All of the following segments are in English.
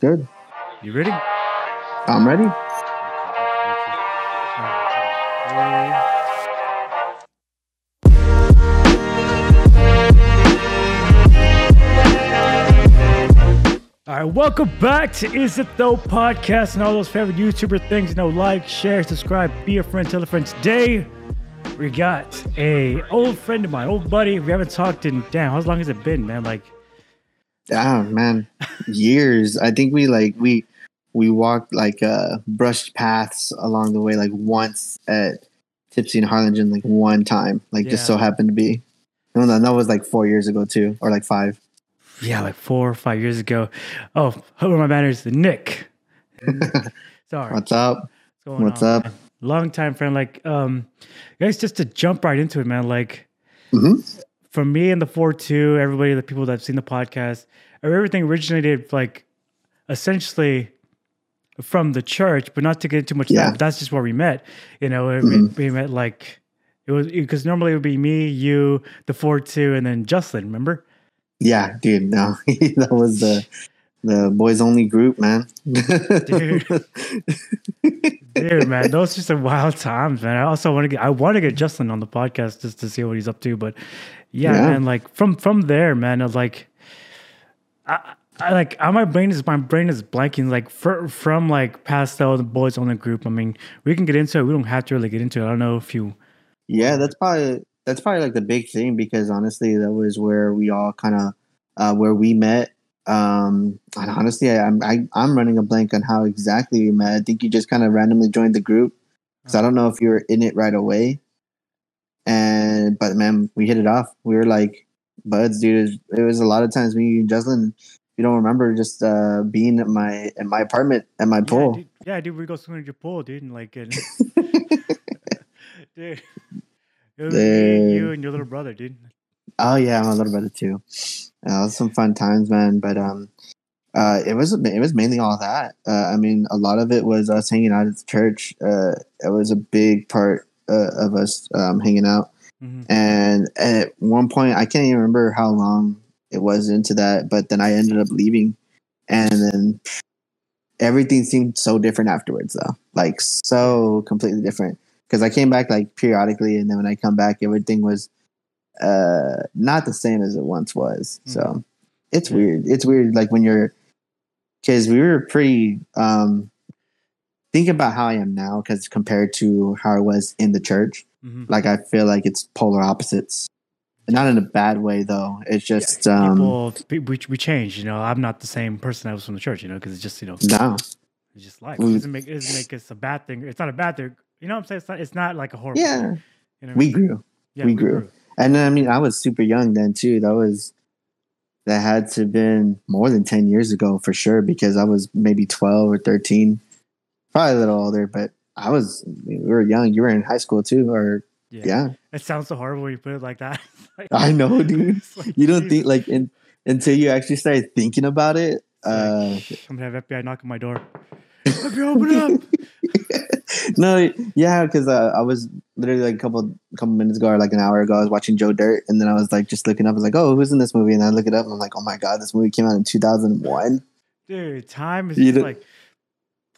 good. You ready? I'm ready. All right, welcome back to Is It Though podcast and all those favorite YouTuber things. You know, like, share, subscribe, be a friend, tell a friend. Today, we got a old friend of mine, old buddy. We haven't talked in damn. How long has it been, man? Like, Ah, man, years. I think we like we we walked like uh brushed paths along the way like once at Tipsy and Harlingen like one time like just so happened to be. No, no, that was like four years ago too, or like five. yeah, like four or five years ago. Oh, who are my manners? Nick. Sorry. What's up? What's going What's on, up? man? Long time friend. Like, um, guys, just to jump right into it, man. Like, hmm from me and the four two, everybody, the people that've seen the podcast, everything originated like essentially from the church, but not to get into much Yeah. that. That's just where we met. You know, we- Mhm. we met like it was because normally it would be me, you, the four two, and then Justin. Remember? Yeah, dude. No, that was the the boys only group, man. Dude. Dude, man, those are some wild times, man. I also want to get I want to get Justin on the podcast just to see what he's up to. But yeah, Yeah. man, like from from there, man, like I, I like I, my brain is my brain is blanking. Like fr- from like pastel the boys on the group. I mean, we can get into it. We don't have to really get into it. I don't know if you Yeah, that's probably that's probably like the big thing because honestly, that was where we all kind of uh, where we met. Um, and honestly, I, I'm I, I'm running a blank on how exactly we met. I think you just kind of randomly joined the group because I don't know if you were in it right away. And but man, we hit it off. We were like buds, dude. It was, a lot of times me and Jocelyn. You don't remember just uh, being at my at my apartment at my yeah, pool. dude, yeah, dude, we go swimming at your pool, dude, and like, and, dude, it was Dude. you, and your little brother, dude. Oh yeah, I'm little brother too. Uh, was some fun times, man. But um, uh, it was it was mainly all that. Uh, I mean, a lot of it was us hanging out at the church. Uh, it was a big part uh, of us um, hanging out. Mhm. And at one point, I can't even remember how long it was into that, but then I ended up leaving, and then everything seemed so different afterwards, though. Like so completely different. Because I came back like periodically, and then when I come back, everything was uh not the same as it once was. So it's Yeah. weird. It's weird, like when you're because we were pretty. um Think about how I am now, because compared to how I was in the church Mhm. like I feel like it's polar opposites. Not in a bad way though. It's just um people pe- we, we change you know i'm not the same person i was from the church you know because it's just you know no. it's just life We- it doesn't make it doesn't make us a bad thing it's not a bad thing you know what i'm saying it's not, it's not like a horrible Yeah. thing, you know We mean? grew. yeah, we grew. And then, I mean I was super young then too. That was that had to have been more than ten years ago for sure because I was maybe twelve or thirteen. Probably a little older, but I was we were young. You were in high school too, or yeah. yeah. it sounds so horrible when you put it like that Like, I know, dude. like, You don't geez, think like in, until you actually started thinking about it. Uh i'm gonna have fbi knock on my door FBI, open up no, yeah, because uh, I was literally like a couple couple minutes ago or like an hour ago, I was watching Joe Dirt, and then I was like just looking up. I was like, oh, who's in this movie? And I look it up, and I'm like, oh my god, this movie came out in 2001. dude time is You just like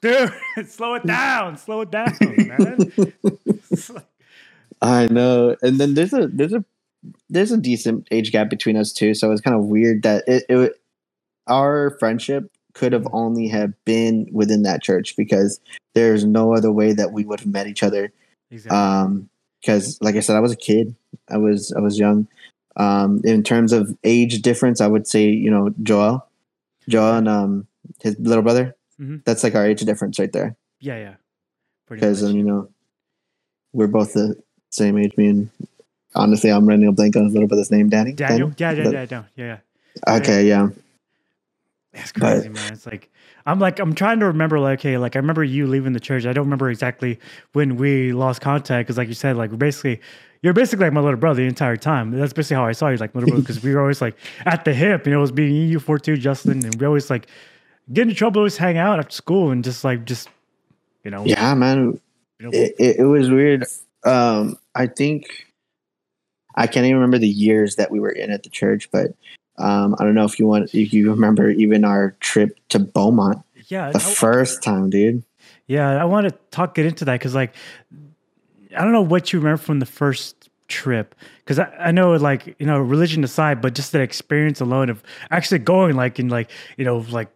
dude slow it down slow it down man like- I know. And then there's a there's a there's a decent age gap between us too, so it's kind of weird that it, it our friendship could have only have been within that church because there's no other way that we would have met each other exactly. um because like i said i was a kid i was i was young um in terms of age difference i would say you know joel joel and um his little brother Mhm. that's like our age difference right there yeah yeah because um, you know we're both the same age me and honestly i'm running a blank on a little brother's name danny daniel yeah yeah But- yeah yeah yeah yeah okay yeah That's But- crazy, man. It's like I'm like I'm trying to remember. Like, okay, like I remember you leaving the church. I don't remember exactly when we lost contact because, like you said, like basically you're basically like my little brother the entire time. That's basically how I saw you, like little brother, because we were always like at the hip. You know, it was being you four two Justin, and we always like get into trouble, always hang out after school, and just like just you know, yeah man you know it, it, it was weird. Um, I think I can't even remember the years that we were in at the church, but Um, I don't know if you want if you remember even our trip to Beaumont Yeah, the I- first time, dude. Yeah, I want to talk get into that because like I don't know what you remember from the first trip because I, I know like you know religion aside, but just the experience alone of actually going like in like you know like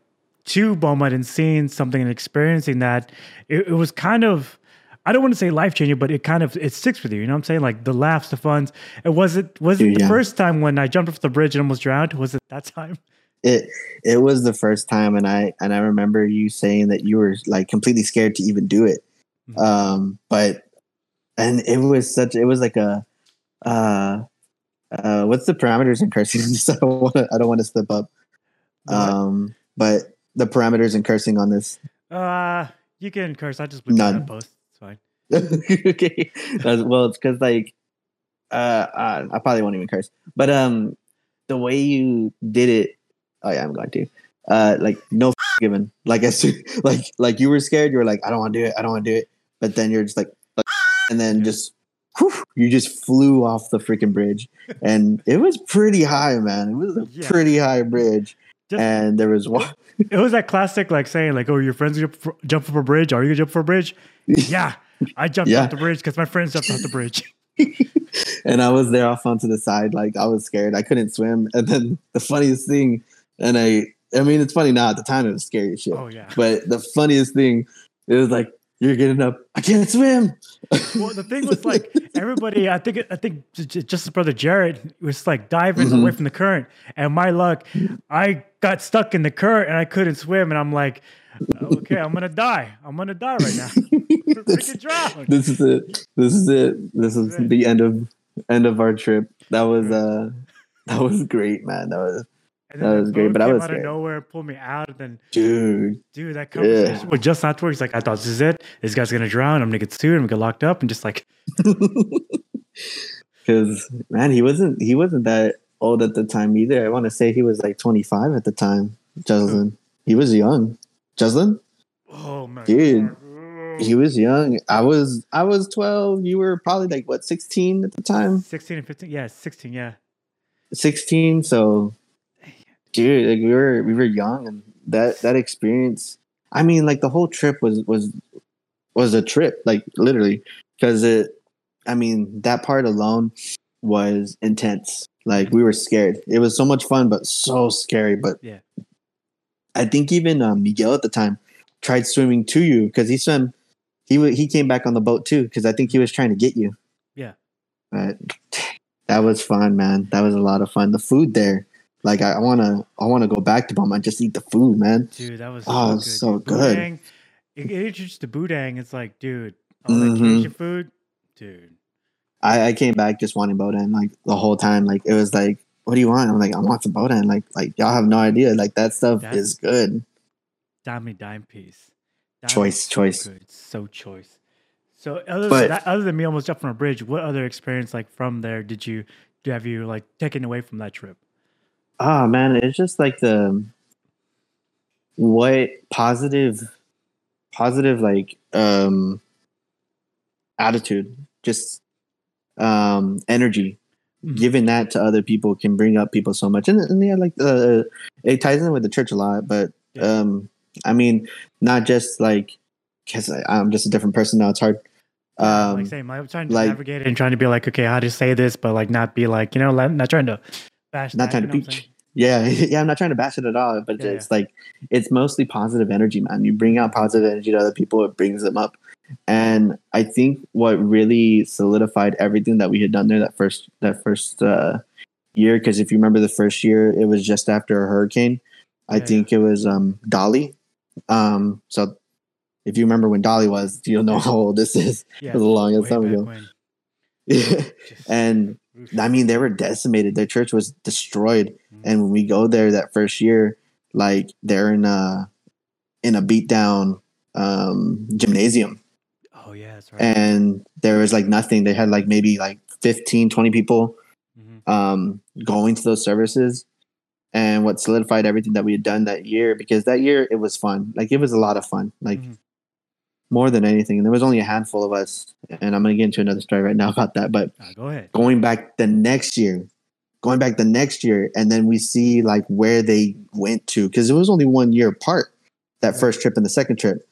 to Beaumont and seeing something and experiencing that it, it was kind of. I don't want to say life changing, but it kind of it sticks with you. You know what I'm saying? Like the laughs, the funs. It was it was it Dude, the yeah. first time when I jumped off the bridge and almost drowned? Was it that time? It it was the first time, and I and I remember you saying that you were like completely scared to even do it. Mhm. Um, but and it was such it was like a uh uh what's the parameters in cursing? I don't want to I don't want to slip up. What? Um, but the parameters and cursing on this. Uh, you can curse. I just bleep that None. post. It's fine. okay. Well, it's because like uh, uh, I probably won't even curse, but um, the way you did it, oh yeah, I'm going to. Uh, like no f- given. Like as soon, like like you were scared, you were like, I don't want to do it, I don't want to do it, but then you're just like, and then just. whew, you just flew off the freaking bridge, and it was pretty high, man. It was a Yeah. pretty high bridge, Just and there was one. It was that classic, like saying, like, "Oh, your friends jump, for, jump off a bridge. Are you gonna jump for a bridge?" yeah, I jumped Yeah. off the bridge because my friends jumped off the bridge. and I was there off onto the side, like I was scared. I couldn't swim. And then the funniest thing, and I, I mean, it's funny now. At the time, it was scary as shit. Oh yeah. But the funniest thing, it was like you're getting up. I can't swim. Well, the thing was like everybody. I think I think just his brother Jared was like diving Mhm. away from the current, and my luck, I got stuck in the current and I couldn't swim, and I'm like, okay, I'm gonna die. I'm gonna die right now. this, drown. this is it. This is it. This is the end of end of our trip. That was uh, that was great, man. That was And that was great, but I was out of scared. nowhere, pulled me out, and then dude. dude, that conversation was just afterwards. Like I thought, this is it. This guy's gonna drown. I'm gonna get sued. I'm gonna get locked up, and just like Because man, he wasn't he wasn't that old at the time either. I want to say he was like 25 at the time. Jocelyn, he was young. Jocelyn, oh my Dude, God. he was young. I was I was 12. You were probably like what 16 at the time. 16 and 15 yeah 16 yeah 16. So, dude, like we were we were young, and that that experience. I mean, like the whole trip was was was a trip, like literally, because it. I mean, that part alone was intense. Like we were scared. It was so much fun, but so scary. But Yeah. I think even um, Miguel at the time tried swimming to you because he swam. He wa- he came back on the boat too because I think he was trying to get you. Yeah. But that was fun, man. That was a lot of fun. The food there, like I, I wanna I wanna go back to Beaumont just eat the food, man. dude that was Oh, so so good, dude. good. Boudin, it, it introduced to boudin it's like dude all that Mhm. Cajun food dude I, I came back just wanting boudin like the whole time. Like it was like, what do you want? I'm like, I want some boudin. Like like y'all have no idea. Like that stuff That's- is good. dime dime piece Choice, so choice. good, so choice so other But- than that, other than me almost jumping on a bridge what other experience like from there did you do have you like taken away from that trip Oh man, it's just like the what positive positive like um attitude, just um energy. Mhm. Giving that to other people can bring up people so much. And, and yeah, like uh it ties in with the church a lot, but Yeah. um I mean not just like because I'm just a different person now, it's hard. Um like same i'm trying to like- navigate it and trying to be like okay how to say this but like not be like you know not trying to bash not that, trying to preach. Yeah, yeah, I'm not trying to bash it at all, but Yeah, it's like it's mostly positive energy, man. You bring out positive energy to other people, it brings them up. And I think what really solidified everything that we had done there that first that first uh year, because if you remember the first year, it was just after a hurricane. I Yeah, think it was um Dolly. Um so if you remember when Dolly was, you'll know how old this is. yeah It was a long time ago. and I mean they were decimated. Their church was destroyed. Mhm. And when we go there that first year, like they're in a in a beat down um gymnasium oh yeah that's right and there was like nothing. They had like maybe like 15, 20 people Mhm. um going to those services. And what solidified everything that we had done that year, because that year it was fun. Like it was a lot of fun. Like Mhm. More than anything. And there was only a handful of us. And I'm gonna get into another story right now about that. But Ah, go ahead going back the next year, going back the next year, and then we see like where they went to because it was only one year apart. That first trip and the second trip.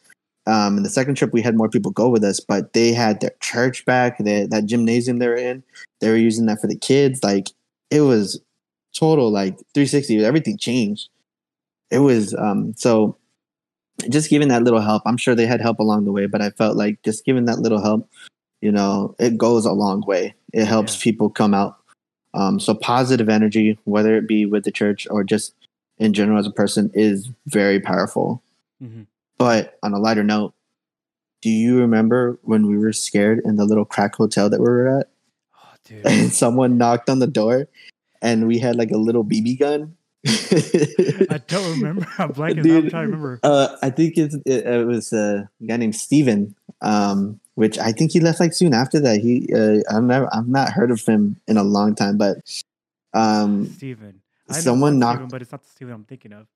Um, and the second trip, we had more people go with us, but they had their church back. They, that gymnasium they were in, they were using that for the kids. Like it was total like 360. Everything changed. It was um, so just giving that little help. I'm sure they had help along the way, but I felt like just giving that little help, you know, it goes a long way. It helps Yeah. people come out. Um, so positive energy, whether it be with the church or just in general as a person, is very powerful. Mhm. But on a lighter note, do you remember when we were scared in the little crack hotel that we were at? Oh, dude. And someone knocked on the door and we had like a little BB gun. I don't remember. I'm blanking. I'm Dude, trying to remember. Uh, I think it's, it, it was a guy named Steven, um, which I think he left like soon after that. He, uh, I've never, I've not heard of him in a long time, but um, Steven. I someone knocked- Steven, but it's not the Steven I'm thinking of.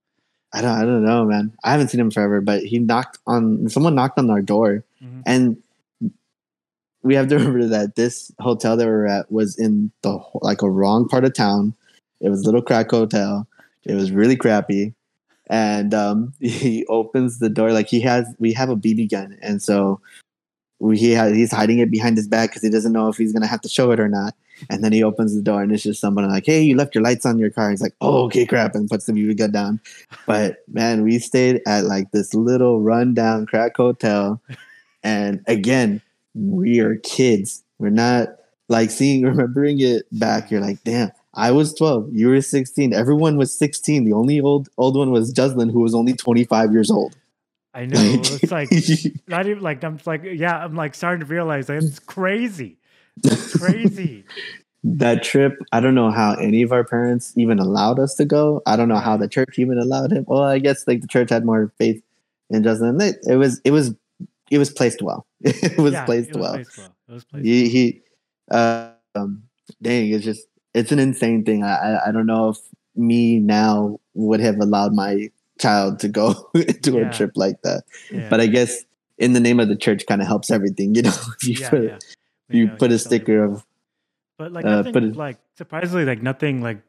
I don't, I don't know, man. I haven't seen him forever, but he knocked on, someone knocked on our door, Mhm. and we have to remember that this hotel that we were at was in the like a wrong part of town. It was a little crack hotel. It was really crappy, and um, he opens the door like he has. We have a BB gun, and so he has, he's hiding it behind his back because he doesn't know if he's gonna have to show it or not. And then he opens the door, and it's just someone like, "Hey, you left your lights on your car." He's like, "Oh, okay, crap," and puts the BB gun down. But man, we stayed at like this little rundown crack hotel, and again, we are kids. We're not like seeing remembering it back. You're like, damn. I was 12. You were 16. Everyone was 16. The only old old one was Jocelyn, who was only 25 years old. I know. It's like not even like I'm like yeah. I'm like starting to realize like, it's crazy. It's crazy. that trip. I don't know how any of our parents even allowed us to go. I don't know how the church even allowed him. Well, I guess like the church had more faith in Jocelyn. It, it was it was it was placed well. it was Yeah, placed it was well. placed well. It was placed he, he uh, um dang it's just it's an insane thing I, I i don't know if me now would have allowed my child to go to Yeah. a trip like that. Yeah. but i guess in the name of the church kind of helps everything you know you yeah, put yeah. you Yeah, put a sticker of But like Uh, nothing, it- like surprisingly, like nothing, like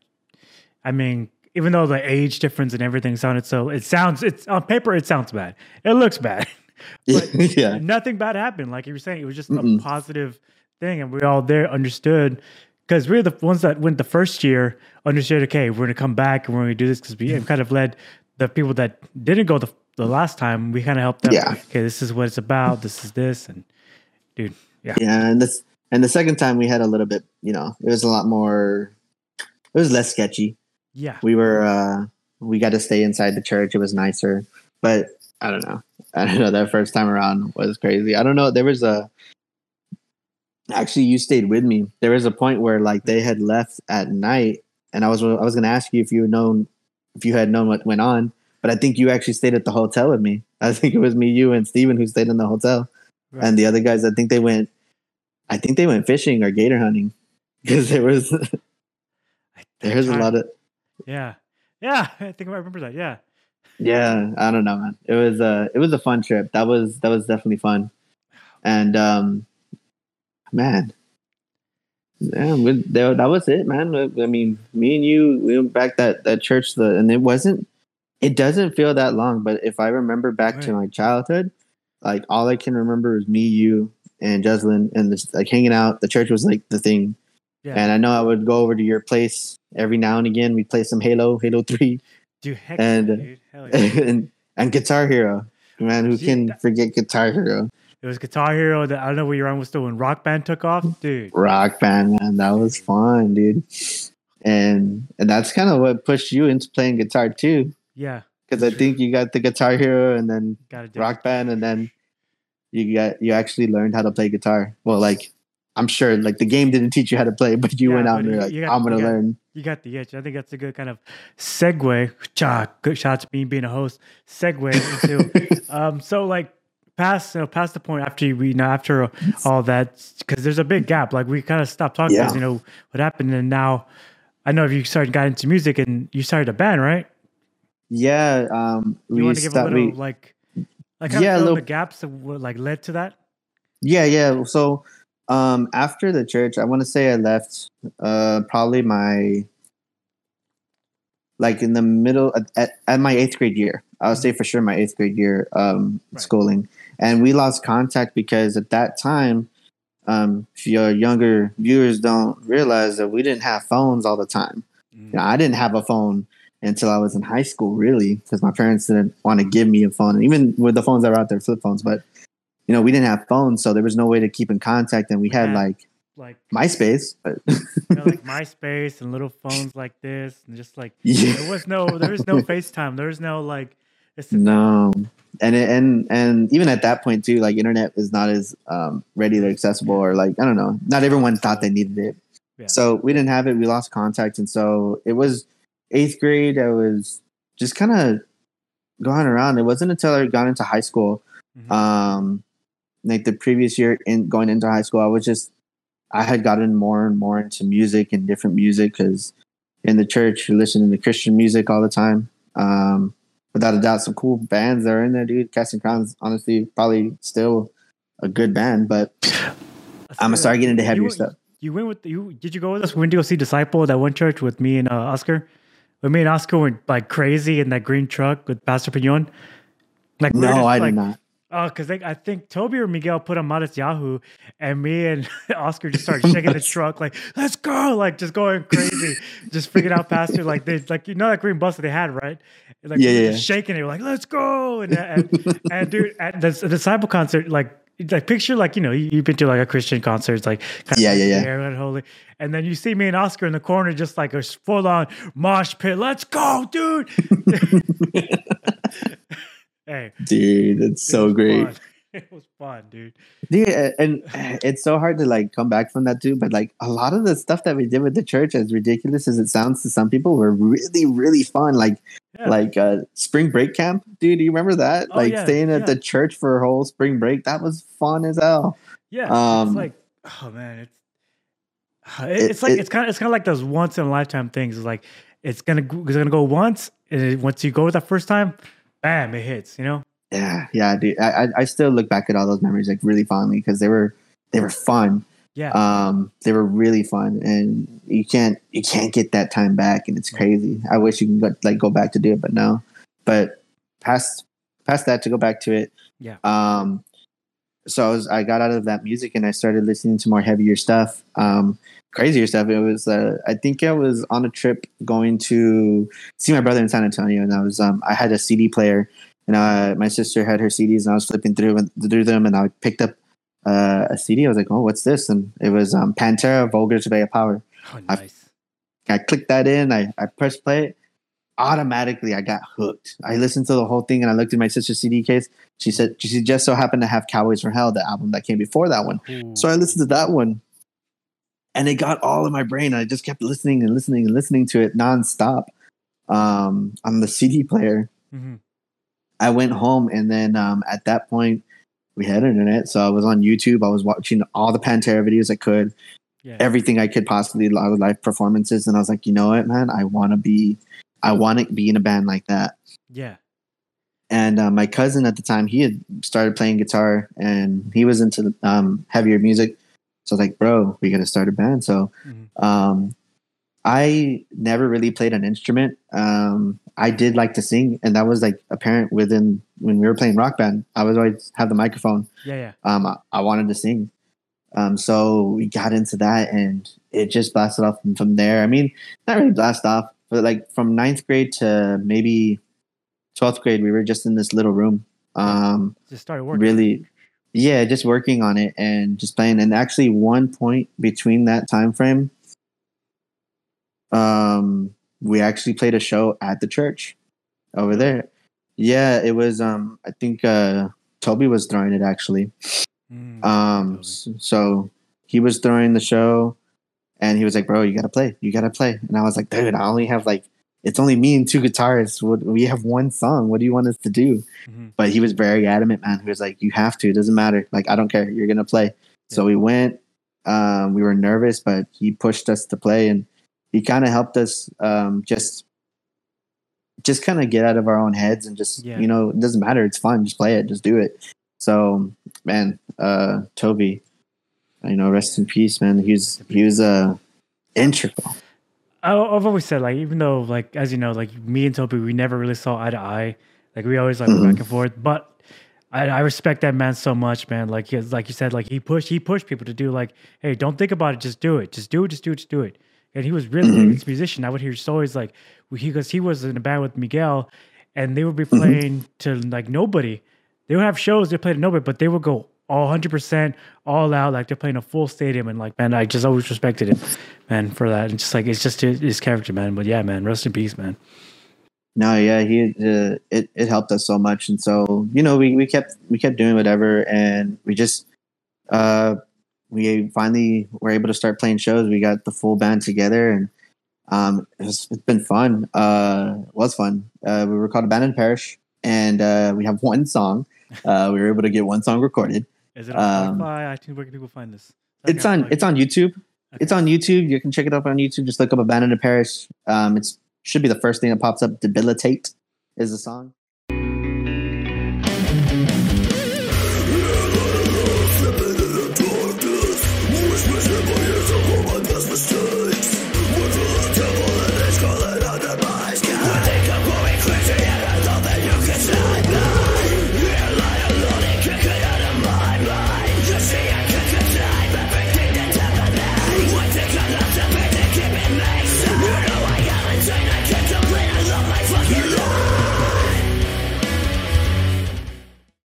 I mean, even though the age difference and everything sounded so, it sounds, it's on paper, it sounds bad. It looks bad. But yeah Nothing bad happened. Like you were saying, it was just Mm-mm. a positive thing, and we all there understood because we're the ones that went the first year understood. Okay, we're gonna come back and we're gonna do this because we Mm-hmm. kind of led the people that didn't go the, the last time. We kind of helped them. Yeah. Okay, this is what it's about. This is this, and dude, yeah, yeah and this and the second time we had a little bit you know it was a lot more it was less sketchy yeah, we were uh we got to stay inside the church it was nicer but i don't know i don't know that first time around was crazy i don't know there was a actually you stayed with me there was a point where like they had left at night and i was i was going to ask you if you had known if you had known what went on but i think you actually stayed at the hotel with me i think it was me you and Steven who stayed in the hotel Right. and the other guys i think they went i think they went fishing or gator hunting because there was there was a lot of Yeah. Yeah. I think I remember that. Yeah. Yeah, I don't know, man. It was a it was a fun trip. That was that was definitely fun. And um man. Yeah, we, that, that was it, man. I mean, me and you we went back that that church the and it wasn't it doesn't feel that long, but if I remember back to my childhood, like all I can remember is me, you, and Jocelyn and this like hanging out. The church was like the thing. Yeah. And I know I would go over to your place every now and again. We'd play some Halo, Halo 3 dude, heck and- yeah, dude. And and Guitar Hero. Man, who Yeah, can that- forget Guitar Hero? It was Guitar Hero that I don't know where you're on was still when Rock Band took off. Dude. Rock Band, man, that was fun, dude. And and that's kind of what pushed you into playing guitar too, Yeah. because I think you got the Guitar Hero and then Rock Band, and then you got you actually learned how to play guitar. Well, like I'm sure, like the game didn't teach you how to play, but you Yeah, went out and you're like, you got- I'm gonna you got- learn. You got the itch. I think that's a good kind of segue. Cha, good shots me being a host. Segue into um. So like past you know past the point after we you know after all that because there's a big gap. Like we kind of stopped talking because Yeah. you know what happened, and now I know if you started got into music and you started a band, right? Yeah, um, You we want to give a little We, like like Yeah, a of fill in little- the gaps that what like led to that. Yeah, yeah. So um after the church, I want to say I left uh probably my like in the middle at, at, at my eighth grade year. I would say for sure my eighth grade year um, Right. schooling, and we lost contact because at that time, um, if your younger viewers don't realize that we didn't have phones all the time. Mm. You know, I didn't have a phone until I was in high school, really, because my parents didn't want to give me a phone. Even with the phones that were out there, flip phones, but you know, we didn't have phones, so there was no way to keep in contact. And we had Yeah. like Like MySpace, but you know, like MySpace and little phones like this, and just like yeah, there was no there was no FaceTime. There was no like no, and it, and and even at that point too, like internet is not as um, ready to accessible, or like I don't know, not everyone thought they needed it. Yeah. So we didn't have it. We lost contact, and so it was eighth grade. I was just kind of going around. It wasn't until I got into high school, Mhm. um, like the previous year in going into high school, I was just I had gotten more and more into music and different music because in the church you're listening to Christian music all the time. Um, without a doubt, some cool bands that are in there, dude. Casting Crowns, honestly, probably still a good band, but I'm gonna start getting into You heavier went- stuff. You went with you? Did you go with us? We went to go see Disciple at that one church with me and uh, Oscar. When me and Oscar went like crazy in that green truck with Pastor Pignon. Like No, just, I like, did not. Uh, oh, because I think Toby or Miguel put on Modest Yahoo, and me and Oscar just started shaking the truck, like "Let's go!" Like just going crazy, just freaking out faster. Like they, like you know that green bus that they had, right? Like Yeah, yeah, shaking it, like "Let's go!" And and, and dude, at the, the disciple concert, like like picture like you know you, you've been to like a Christian concert, it's like kind Yeah, yeah, yeah. and holy, and then you see me and Oscar in the corner, just like a full on mosh pit. Let's go, dude! hey, Dude, it's it so was great. fun. It was fun, dude. Dude, and it's so hard to like come back from that too. But like a lot of the stuff that we did with the church, as ridiculous as it sounds to some people, were really, really fun. Like, Yeah. like uh, spring break camp, dude. Do you remember that? Oh, like yeah, staying at yeah. the church for a whole spring break. That was fun as hell. Yeah, Um, it's like oh man, it's it- It- it's like it- it's kind of it's kind of like those once in a lifetime things. It's like it's gonna go- it's gonna go once, and once you go that first time, bam, it hits. You know? Yeah, yeah, dude. I, I- still look back at all those memories like really fondly because they were they were fun. Yeah, Um, they were really fun, and you can't you can't get that time back, and it's crazy. I wish you can go, like go back to do it, but no. But past past that to go back to it. Yeah. Um, so I was I got out of that music and I started listening to more heavier stuff, um, crazier stuff. It was uh, I think I was on a trip going to see my brother in San Antonio, and I was um I had a CD player, and uh, my sister had her CDs, and I was flipping through through them, and I picked up uh, a CD. I was like, oh, what's this? And it was um, Pantera, Vulgar Display of Power. oh, I- nice. I clicked that in. I, I pressed play. Automatically, I got hooked. I listened to the whole thing and I looked at my sister's CD case. She said she just so happened to have Cowboys from Hell, the album that came before that one. So I listened to that one and it got all in my brain. I just kept listening and listening and listening to it nonstop um, on the CD player. hmm I went home and then um, at that point, we had internet. So I was on YouTube. I was watching all the Pantera videos I could yeah, everything I could possibly, a lot of live performances, and I was like, you know what, man, I want to be, I want to be in a band like that. yeah, And uh, my cousin at the time, he had started playing guitar, and he was into um, heavier music. So I was like, bro, we got to start a band. So Mhm. um, I never really played an instrument. Um, I did like to sing, and that was like apparent within when we were playing rock band. I was always have the microphone yeah, yeah. um, I, I wanted to sing. Um, so we got into that and it just blasted off from, from there. I mean, not really blast off, but like from ninth grade to maybe 12th grade, we were just in this little room. Um, Just started working. really, yeah, just working on it and just playing. And actually one point between that time frame, um, we actually played a show at the church over there. Yeah, it was, um, I think, uh, Toby was throwing it actually. Mm, Um, so he was throwing the show, and he was like, "Bro, you gotta play, you gotta play." And I was like, "Dude, I only have like, it's only me and two guitarists. We have one song. What do you want us to do?" Mm-hmm. But he was very adamant, man. He was like, "You have to. It doesn't matter. Like, I don't care. You're gonna play." So we went. Um, we were nervous, but he pushed us to play, and he kind of helped us um, just just kind of get out of our own heads and just Yeah. you know it doesn't matter it's fun just play it just do it so man uh toby you know rest in peace man he was he was uh integral I've always said like even though like as you know like me and Toby we never really saw eye to eye. Like we always like Mhm. back and forth, but. I, I respect that man so much, man. Like he, like you said, like he pushed he pushed people to do like, hey, don't think about it, just do it, just do it, just do it, just do it. And he was really Mhm. a musician. I would hear stories like he because he was in a band with Miguel, and they would be Mhm. playing to like nobody. They would have shows they played to nobody, but they would go all hundred percent all out, like they're playing a full stadium. And like, man, I just always respected him, man, for that. And just like it's just his, character, man. But yeah, man, rest in peace, man. No, yeah, he uh, it it helped us so much, and so you know we, we kept we kept doing whatever, and we just uh we finally were able to start playing shows. We got the full band together, and um it's, it's been fun. Uh, it was fun. Uh, we were called Abandoned Parish, and uh, we have one song. Uh, we were able to get one song recorded. Is it on Um, Spotify, iTunes? Where can people find this? It's on it's on YouTube. It's on YouTube. You can check it up on YouTube. Just look up Abandoned Parish." Um, it's should be the first thing that pops up. Debilitate is the song.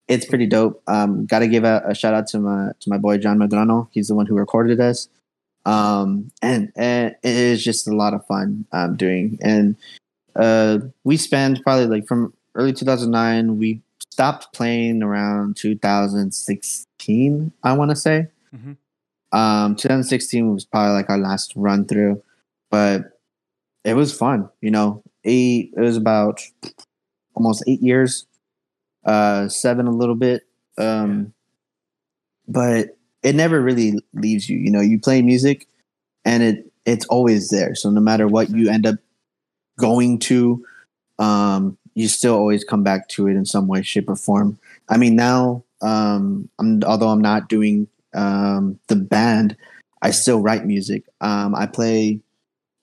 It's pretty dope. Um, Got to give a, a shout out to my to my boy John Madrano. He's the one who recorded us, um, and, and it is just a lot of fun um, doing. And uh, we spent probably like from early 2009. We stopped playing around 2016. I want to say. Mhm. Um, 2016 was probably like our last run through, but it was fun. You know, eight. It was about almost eight years uh seven a little bit. Um but it never really leaves you you know you play music and it it's always there. So no matter what you end up going to um you still always come back to it in some way shape or form. I mean now um i'm although i'm not doing um the band i still write music. Um i play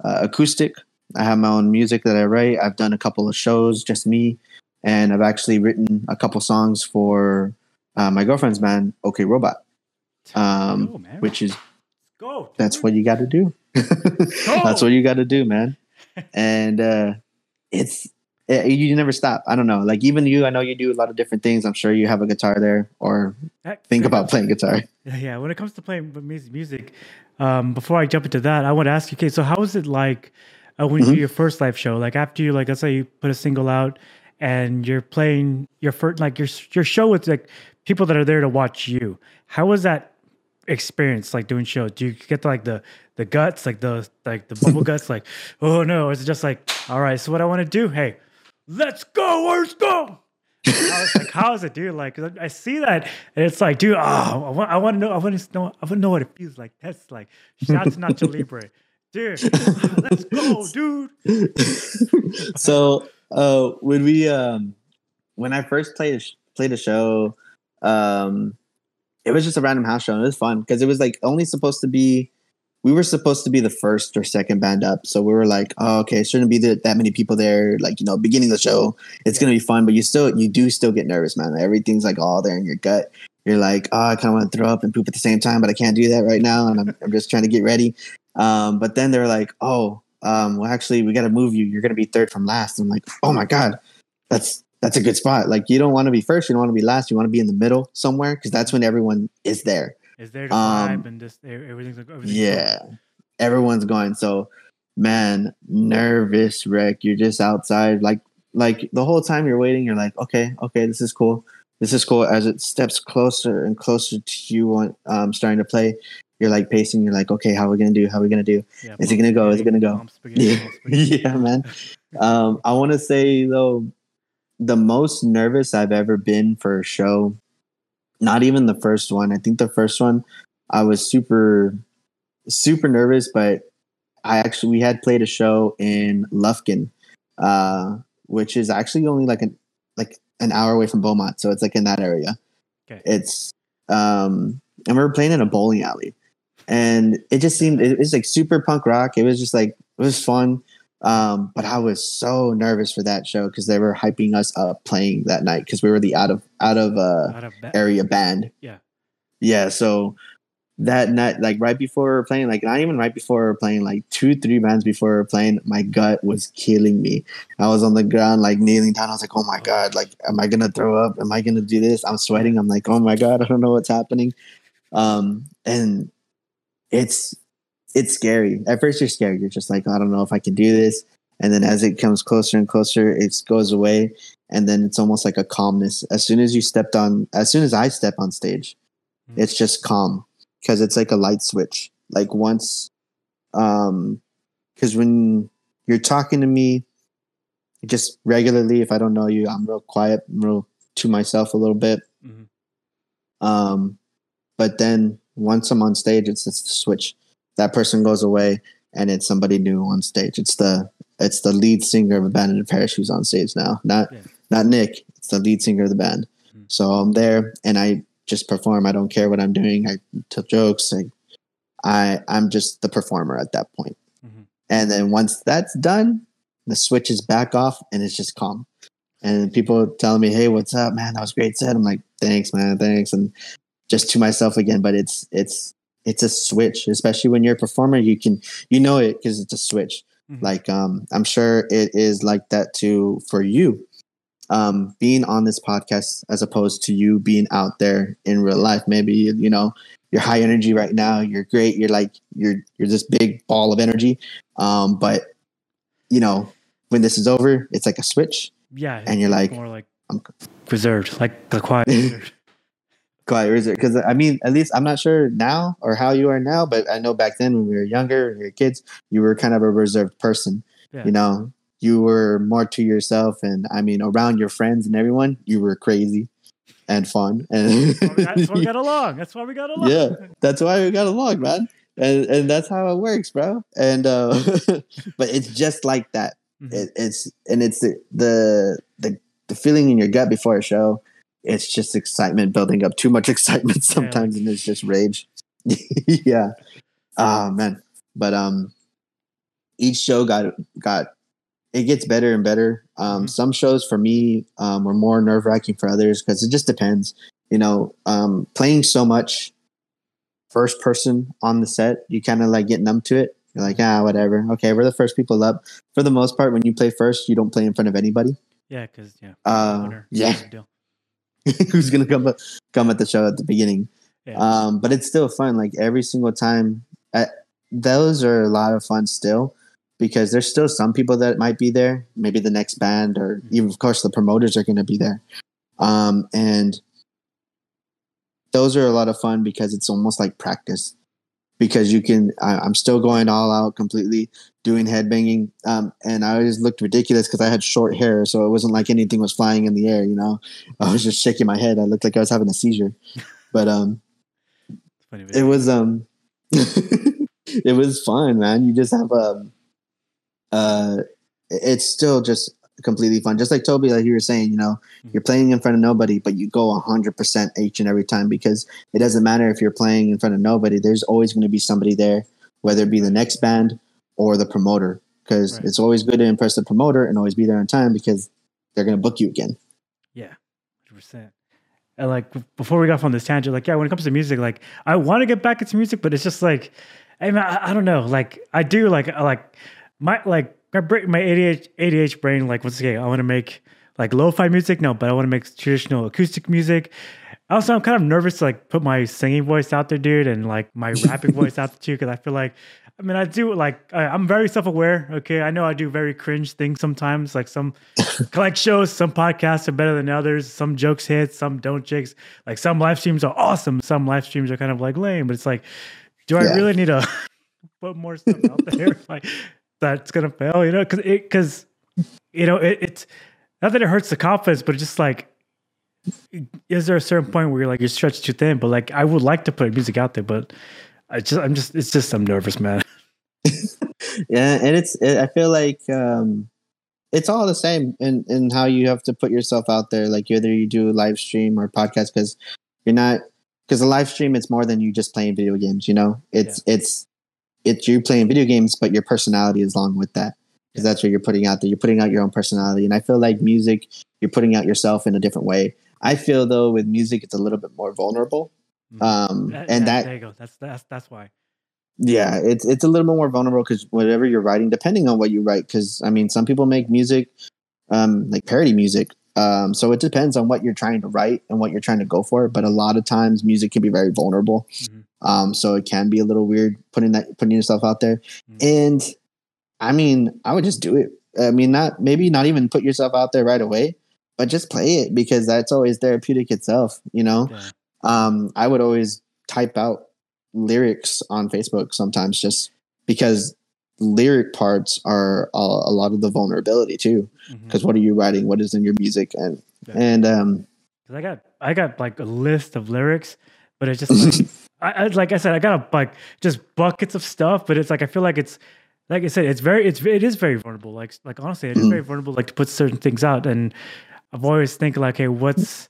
uh, acoustic. I have my own music that i write. I've done a couple of shows just me and I've actually written a couple songs for uh, my girlfriend's band, OK Robot, um, Go, man. which is go. that's what you got to do. that's what you got to do, man. And uh, it's eh, you never stop. I don't know, like even you, I know you do a lot of different things. I'm sure you have a guitar there, or Heck, think about playing guitar. Yeah, when it comes to playing music, um, before I jump into that, I want to ask you, okay, so how is it like uh, when you Mhm. do your first live show? Like after you, like let's say you put a single out and you're playing your first, like your your show with like people that are there to watch you. How was that experience like doing shows? Do you get to like the the guts, like the like the bubble guts, like oh no? Or is it just like all right? So what I want to do? Hey, let's go, let's go. I was like, how is it, dude? Like, I see that, and it's like, dude, oh, I want, I want to know, I want to know, I want to know what it feels like. That's like, to Nacho Libre, dude. Let's go, dude. so uh when we um when i first played played a show um it was just a random house show and it was fun because it was like only supposed to be we were supposed to be the first or second band up. So we were like oh okay shouldn't be that, many people there like you know beginning the show. It's gonna be fun but you still you do still get nervous man. Everything's like all there in your gut. You're like oh i kind of want to throw up and poop at the same time but i can't do that right now and i'm, I'm just trying to get ready. Um, but then they're like, "Oh, um, well, actually, we got to move you. You're going to be third from last." I'm like, "Oh my god, that's that's a good spot. Like, you don't want to be first, you don't want to be last. You want to be in the middle somewhere because that's when everyone is there. Is there to Um, vibe and just everything's like everything's Yeah, everyone's going. So, man, nervous wreck. You're just outside, like like the whole time you're waiting. You're like, okay, okay, this is cool. This is cool. As it steps closer and closer to you, on um, starting to play, you're like pacing. You're like, okay, how are we gonna do? How are we gonna do? Yeah, Is it gonna go? Is it gonna go? spaghetti, Yeah, spaghetti. yeah, man. Um, I want to say though, the most nervous I've ever been for a show, not even the first one. I think the first one, I was super, super nervous. But I actually we had played a show in Lufkin, uh, which is actually only like an like an hour away from Beaumont, so it's like in that area. Okay. It's um, and we were playing in a bowling alley. And it just seemed it was like super punk rock. It was just like it was fun. Um, but I was so nervous for that show because they were hyping us up playing that night because we were the out of out of uh Out of ba- area band. Yeah. Yeah. So that night, like right before we were playing, like not even right before we were playing, like two, three bands before we were playing, my gut was killing me. I was on the ground, like kneeling down. I was like, oh my God, like, am I going to throw up? Am I going to do this? I'm sweating. I'm like, oh my God, I don't know what's happening. Um, and it's, it's scary. At first, you're scared. You're just like, I don't know if I can do this. And then as it comes closer and closer, it goes away. And then it's almost like a calmness. As soon as you stepped on, as soon as I step on stage, Mhm. it's just calm because it's like a light switch. Like once, um, because when you're talking to me, just regularly, if I don't know you, I'm real quiet, I'm real to myself a little bit. Mhm. Um, but then once I'm on stage, it's it's the switch. That person goes away, and it's somebody new on stage. It's the it's the lead singer of Abandoned Parish who's on stage now. Not Yeah. not Nick. It's the lead singer of the band. Mhm. So I'm there, and I just perform. I don't care what I'm doing. I tell jokes. I, I I'm just the performer at that point. Mhm. And then once that's done, the switch is back off, and it's just calm. And people telling me, "Hey, what's up, man? That was great set." I'm like, "Thanks, man. Thanks." And just to myself again. But it's it's it's a switch, especially when you're a performer. You can you know it because it's a switch. Mhm. Like um, I'm sure it is like that too for you. Um, being on this podcast as opposed to you being out there in real life. Maybe you know you're high energy right now. You're great. You're like you're you're this big ball of energy. Um, but you know when this is over, it's like a switch. yeah, and you're like, more like I'm- reserved, like the quiet. Quiet reserve. Because I mean, at least I'm not sure now or how you are now, but I know back then when we were younger, when we were kids, you were kind of a reserved person. Yeah. You know, you were more to yourself, and I mean, around your friends and everyone, you were crazy and fun. And That's why we got- that's why we got along. That's why we got along. Yeah. that's why we got along, man. And and that's how it works, bro. And uh, but it's just like that. Mhm. It, it's and it's the, the the the feeling in your gut before a show. It's just excitement building up. Too much excitement sometimes, and it's just rage. yeah. Oh man. But um, each show got got it gets better and better. Um, Mhm. some shows for me um, were more nerve wracking for others because it just depends. You know, um, playing so much first person on the set, you kind of like get numb to it. You're like, ah, whatever. Okay, we're the first people up. For the most part, when you play first, you don't play in front of anybody. Yeah, because yeah, Uh, yeah. Who's gonna come come at the show at the beginning? Yeah. Um, but it's still fun. Like every single time, those are a lot of fun still because there's still some people that might be there. Maybe the next band, or even of course the promoters are going to be there. Um, and those are a lot of fun because it's almost like practice. Because you can, I, I'm still going all out completely doing headbanging, um, and I always looked ridiculous because I had short hair, so it wasn't like anything was flying in the air. You know, I was just shaking my head. I looked like I was having a seizure, but um, funny. it was um it was fun man you just have um uh it's still just completely fun just like toby like you were saying you know you're playing in front of nobody but you go 100% each and every time because it doesn't matter if you're playing in front of nobody there's always going to be somebody there whether it be the next band or the promoter because Right. it's always good to impress the promoter and always be there on time because they're going to book you again Yeah, hundred percent. And like before we got off on this tangent, like yeah, when it comes to music, like I want to get back into music, but it's just like, I, mean, I, I don't know. Like I do, like like my like my my ADH ADH brain, like once again, I want to make like lo-fi music, no, but I want to make traditional acoustic music. Also, I'm kind of nervous to like put my singing voice out there, dude, and like my rapping voice out there too, because I feel like, I mean, I do like I, I'm very self-aware. Okay, I know I do very cringe things sometimes. Like some collect shows, some podcasts are better than others. Some jokes hit, some don't jigs. Like some live streams are awesome. Some live streams are kind of like lame. But it's like, do I Yeah. really need to put more stuff out there? like that's gonna fail, you know? Because it because you know it, it's not that it hurts the confidence, but it's just like. Is there a certain point where you're like you're stretched too thin? But like I would like to put music out there, but I just I'm just it's just I'm nervous, man. yeah and it's it, i feel like um it's all the same in in how you have to put yourself out there like whether you do a live stream or podcast because you're not because a live stream it's more than you just playing video games. You know, it's it's it's you playing video games, but your personality is along with that because that's what you're putting out there. You're putting out your own personality, and I feel like music, you're putting out yourself in a different way. I feel though with music, it's a little bit more vulnerable. Um, That- and yeah, that there you go. That's that's that's why. yeah, it's it's a little bit more vulnerable because whatever you're writing, depending on what you write, because I mean, some people make music, um, like parody music. Um, so it depends on what you're trying to write and what you're trying to go for. But a lot of times, music can be very vulnerable. Mhm. Um, so it can be a little weird putting that putting yourself out there. Mhm. And I mean, I would just do it. I mean, not maybe not even put yourself out there right away, but just play it because that's always therapeutic itself. You know Yeah. Um, I would always type out lyrics on Facebook sometimes just because lyric parts are a, a lot of the vulnerability too. Because what are you writing? What is in your music? And Yeah. and um, I got I got like a list of lyrics, but it's just like I, I like I said I got a, like just buckets of stuff, but it's like I feel like it's like I said it's very it's it is very vulnerable. Like like honestly, it is Mm. very vulnerable. Like to put certain things out, and I've always think like, hey, what's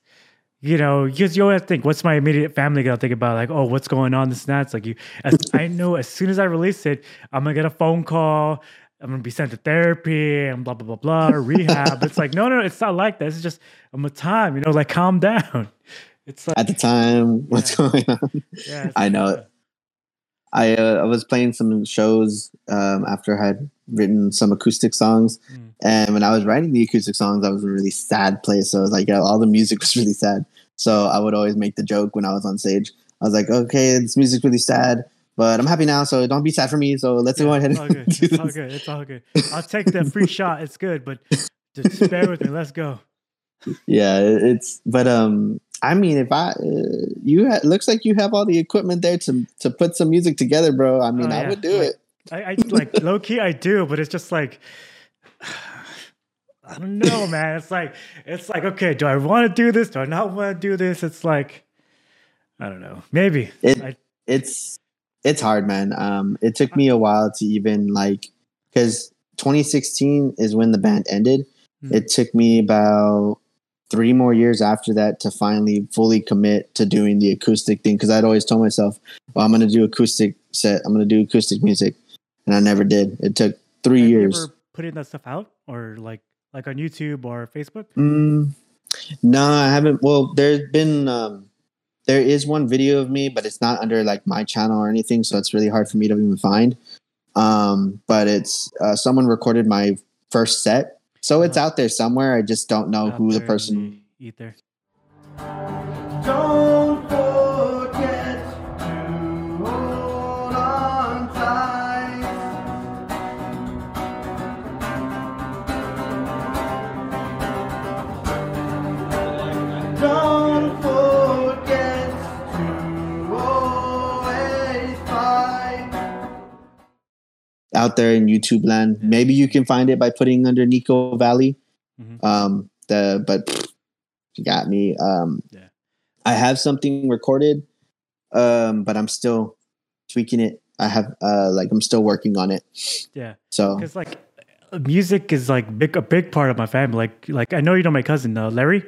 you know, because you always think, what's my immediate family gonna think about? Like, oh, what's going on? This and that. It's like you, as, I know as soon as I release it, I'm gonna get a phone call. I'm gonna be sent to therapy and blah blah blah blah rehab. it's like no, no, it's not like that. It's just I'm a time, you know, like calm down. It's like at the time, what's going on? yeah, I like, know it. I uh, I was playing some shows um, after I had written some acoustic songs, Mm. and when I was writing the acoustic songs, I was in a really sad place. So it was like yeah, all the music was really sad. So I would always make the joke when I was on stage. I was like, okay, this music's really sad, but I'm happy now, so don't be sad for me. So let's go ahead it's all good. It's all good. It's all good. I'll take the free shot. It's good, but just bear with me. Let's go. Yeah, it's but um, I mean, if I uh, you ha- looks like you have all the equipment there to to put some music together, bro. I mean, Oh, I would do Like, it. I, I like low key I do, but it's just like I don't know, man. It's like it's like okay, do I want to do this? Do I not want to do this? It's like I don't know. Maybe It- I, it's it's hard man um it took me a while to even like because 2016 is when the band ended Hmm. it took me about three more years after that to finally fully commit to doing the acoustic thing because i'd always told myself well i'm going to do acoustic set i'm going to do acoustic music and i never did it took three have you years putting that stuff out or like like on YouTube or Facebook? Mm, no, I haven't. Well, there's been um, there is one video of me, but it's not under like my channel or anything, so it's really hard for me to even find. Um, but it's uh, someone recorded my first set, so it's out there somewhere. I just don't know out who the person. the ether. Don't out there in YouTube land. Yeah. Maybe you can find it by putting under Nico Valley. Mhm. Um, the but pfft, you got me. Um, Yeah. I have something recorded, um, but I'm still tweaking it. I have uh, like I'm still working on it. Yeah. So Because like music is like big a big part of my family. Like like I know you know my cousin uh, Larry.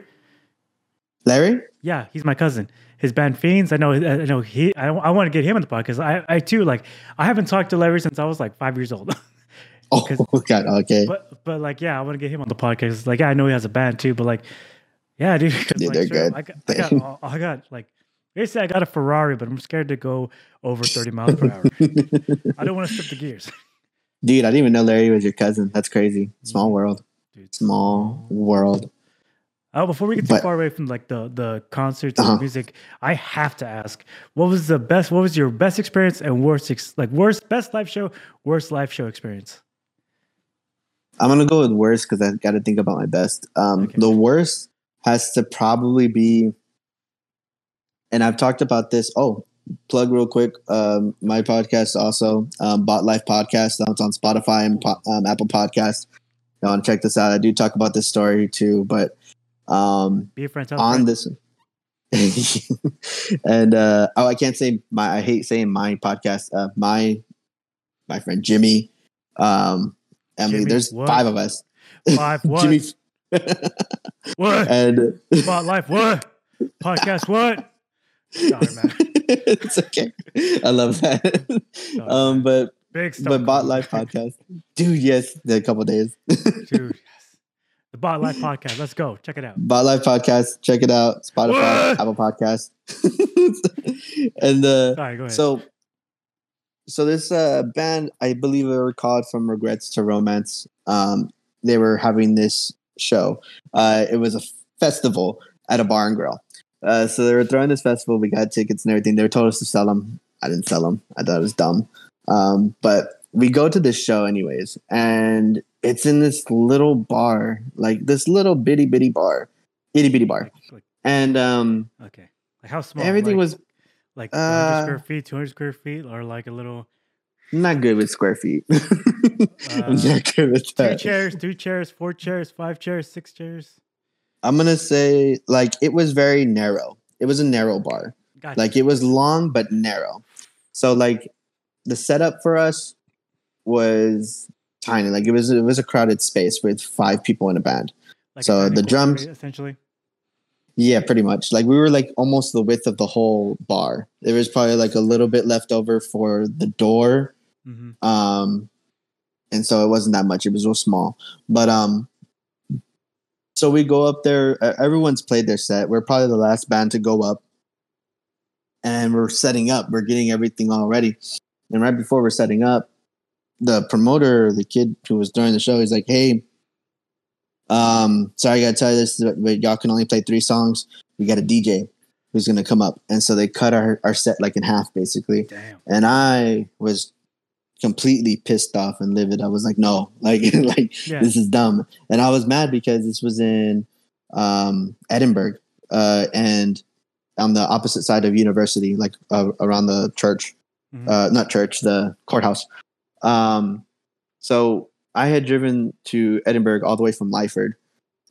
Larry, Yeah, he's my cousin. His band Fiends. I know. I know he. I, I want to get him on the podcast. I I too like. I haven't talked to Larry since I was like five years old. oh God, okay, but but like yeah, I want to get him on the podcast. Like yeah, I know he has a band too, but like yeah, dude. Yeah, like, they're up, good. I got, I got I got like basically I got a Ferrari, but I'm scared to go over 30 miles per hour. I don't want to slip the gears, dude. I didn't even know Larry was your cousin. That's crazy. Mm. Small world. dude. Small world. Oh, before we get too But- far away from like the the concerts and Uh-huh. the music, I have to ask, what was the best? What was your best experience and worst, ex- like worst best live show, worst live show experience? I'm gonna go with worst because I got to think about my best. Um, Okay. The worst has to probably be, and I've talked about this. Oh, plug real quick. Um, my podcast also, um, Bot Life Podcast. That's on Spotify and po- um, Apple Podcast. You want to check this out? I do talk about this story too, but um, Be a friend. Tell on friend. this. and uh, oh, I can't say my. I hate saying my podcast. Uh, my my friend Jimmy, um, Emily. Jimmy, there's what? five of us. Five what? Jimmy What? and Spot life what? Podcast what? Sorry, man. it's okay. I love that. Sorry, um, but Big stuff. but Bot Life podcast, dude. Yes, the couple days. Dude. The Bot Life podcast. Let's go. Check it out. Bot Life podcast. Check it out. Spotify? Apple Podcast, and uh, Sorry, go ahead. so so this uh band, I believe they were called From Regrets to Romance. Um, they were having this show. Uh, it was a festival at a bar and grill. Uh, so they were throwing this festival. We got tickets and everything. They were told us to sell them. I didn't sell them. I thought it was dumb. Um, but we go to this show anyways, and it's in this little bar, like this little bitty bitty bar, itty bitty bar, and um, okay. Like how small? everything Like- was like uh, square feet, 200 square feet, or like a little not good with square feet. I'm Uh, not good with two chairs, two chairs, four chairs, five chairs, six chairs. I'm gonna say like it was very narrow. It was a narrow bar. Gotcha. Like it was long but narrow. So like the setup for us was tiny. Like it was it was a crowded space with five people in a band. Like so dining the drums- essentially. Yeah, pretty much. Like we were like almost the width of the whole bar. There was probably like a little bit left over for the door. hmm Um and so it wasn't that much. It was real small. But um so we go up there. Everyone's played their set. We're probably the last band to go up. And we're setting up. We're getting everything all ready. And right before we're setting up, the promoter, the kid who was during the show, he's like, "Hey, um, sorry, I gotta tell you this, but y'all can only play three songs. We got a DJ who's gonna come up." And so they cut our our set like in half, basically Damn. and I was completely pissed off and livid. I was like, no, like, like Yeah. this is dumb, and I was mad because this was in um, Edinburg, uh, and on the opposite side of university, like uh, around the church, Mhm. uh, not church, the courthouse. Um, so I had driven to Edinburg all the way from Lyford.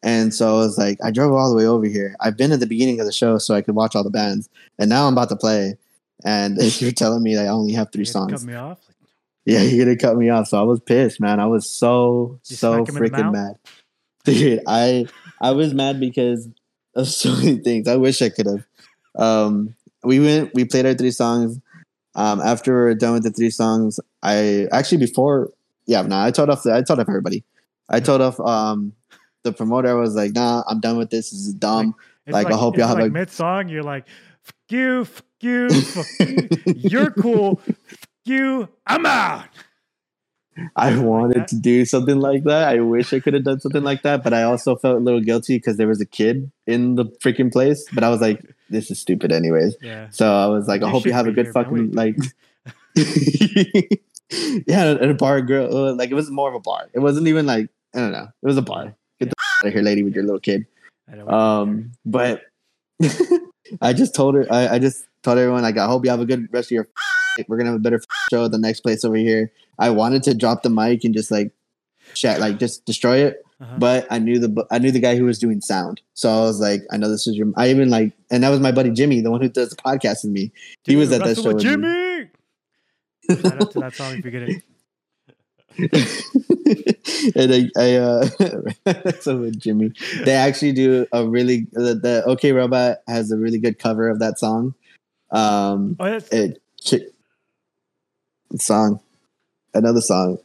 And so I was like, I drove all the way over here. I've been at the beginning of the show so I could watch all the bands. And now I'm about to play. And you're telling me I only have three You had to songs. Cut me off. Yeah, you're gonna cut me off. So I was pissed, man. I was so You so smack him in the freaking mad. Dude, I I was mad because of so many things. I wish I could have. Um we went we played our three songs. Um after we were done with the three songs, I actually before yeah, no, I told off the, I told off everybody. I told off um the promoter I was like, nah, I'm done with this. This is dumb. it's Like, I hope y'all have a- mid song. You're like, fuck you, fuck you, fuck you. You're cool. Fuck you. I'm out. I wanted to do something like that. I wish I could have done something like that, but I also felt a little guilty because there was a kid in the freaking place. But I was like, this is stupid, anyways. Yeah. So I was like, I You hope you have a good fucking What are you like. yeah, and a bar girl. uh, Like it was more of a bar. It wasn't even like I don't know. It was a bar. Get the out of here, lady, with your little kid. Um, but I just told her. I, I just told everyone like, I hope you have a good rest of your. We're gonna have a better show at the next place over here. I wanted to drop the mic and just like chat, like just destroy it. Uh-huh. But I knew the I knew the guy who was doing sound, so I was like, I know this is your. I even like, and that was my buddy Jimmy, the one who does the podcast with me. he was Dude, at that show me. Shout out to that song if you get it. and I, I uh, so with Jimmy, they actually do a really the, the OK Robot has a really good cover of that song. Um, Oh, that's, it song, another song.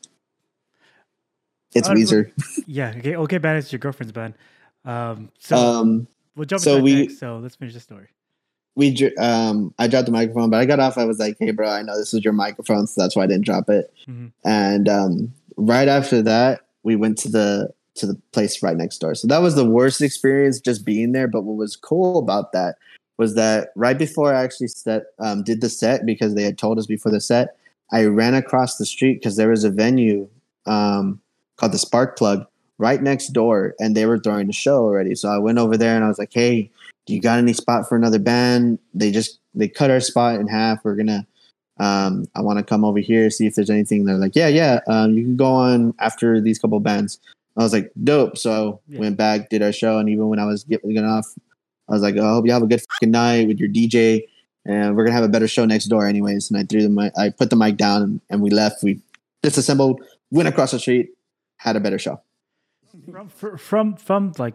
It's Uh, Weezer. yeah. Okay. Okay. Bad. It's your girlfriend's band. Um. So Um, we'll jump so we- next. So let's finish the story. We um, I dropped the microphone, but I got off. I was like, "Hey, bro, I know this is your microphone, so that's why I didn't drop it." Mhm. And um, right after that, we went to the to the place right next door. So that was the worst experience, just being there. But what was cool about that was that right before I actually set um, did the set because they had told us before the set, I ran across the street because there was a venue um, called the Spark Plug right next door, and they were throwing the show already. So I went over there and I was like, "Hey, you got any spot for another band?" They just they cut our spot in half. We're gonna um, I want to come over here, see if there's anything. They're like, yeah, yeah, um, you can go on after these couple bands. I was like, dope. So Yeah. went back, did our show, and even when I was getting off, I was like, oh, I hope you have a good fucking night with your DJ, and we're gonna have a better show next door, anyways. And I threw the mic, I put the mic down, and, and we left. We disassembled, went across the street, had a better show. From from from like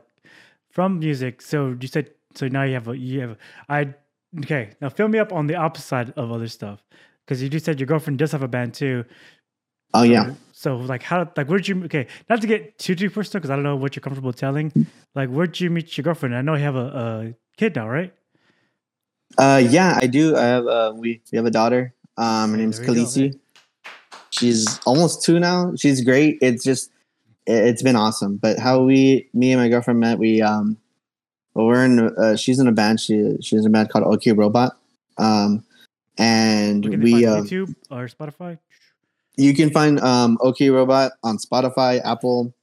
from music. So you said so now you have a you have I okay, now fill me up on the opposite side of other stuff because you just said your girlfriend does have a band too. Oh yeah. So like how like where'd you okay not to get too too personal because I don't know what you're comfortable telling. Like where'd you meet your girlfriend? I know you have a, a kid now, right? Uh, yeah, I do. I have uh, we we have a daughter. Um, her name's we go, She's almost two now. She's great. It's just it- it's been awesome. But how we, me and my girlfriend met, we um, we're in. Uh, she's in a band. She she's in a band called OK Robot. Um, and Where can they we um, YouTube or Spotify. you can find um, OK Robot on Spotify, Apple.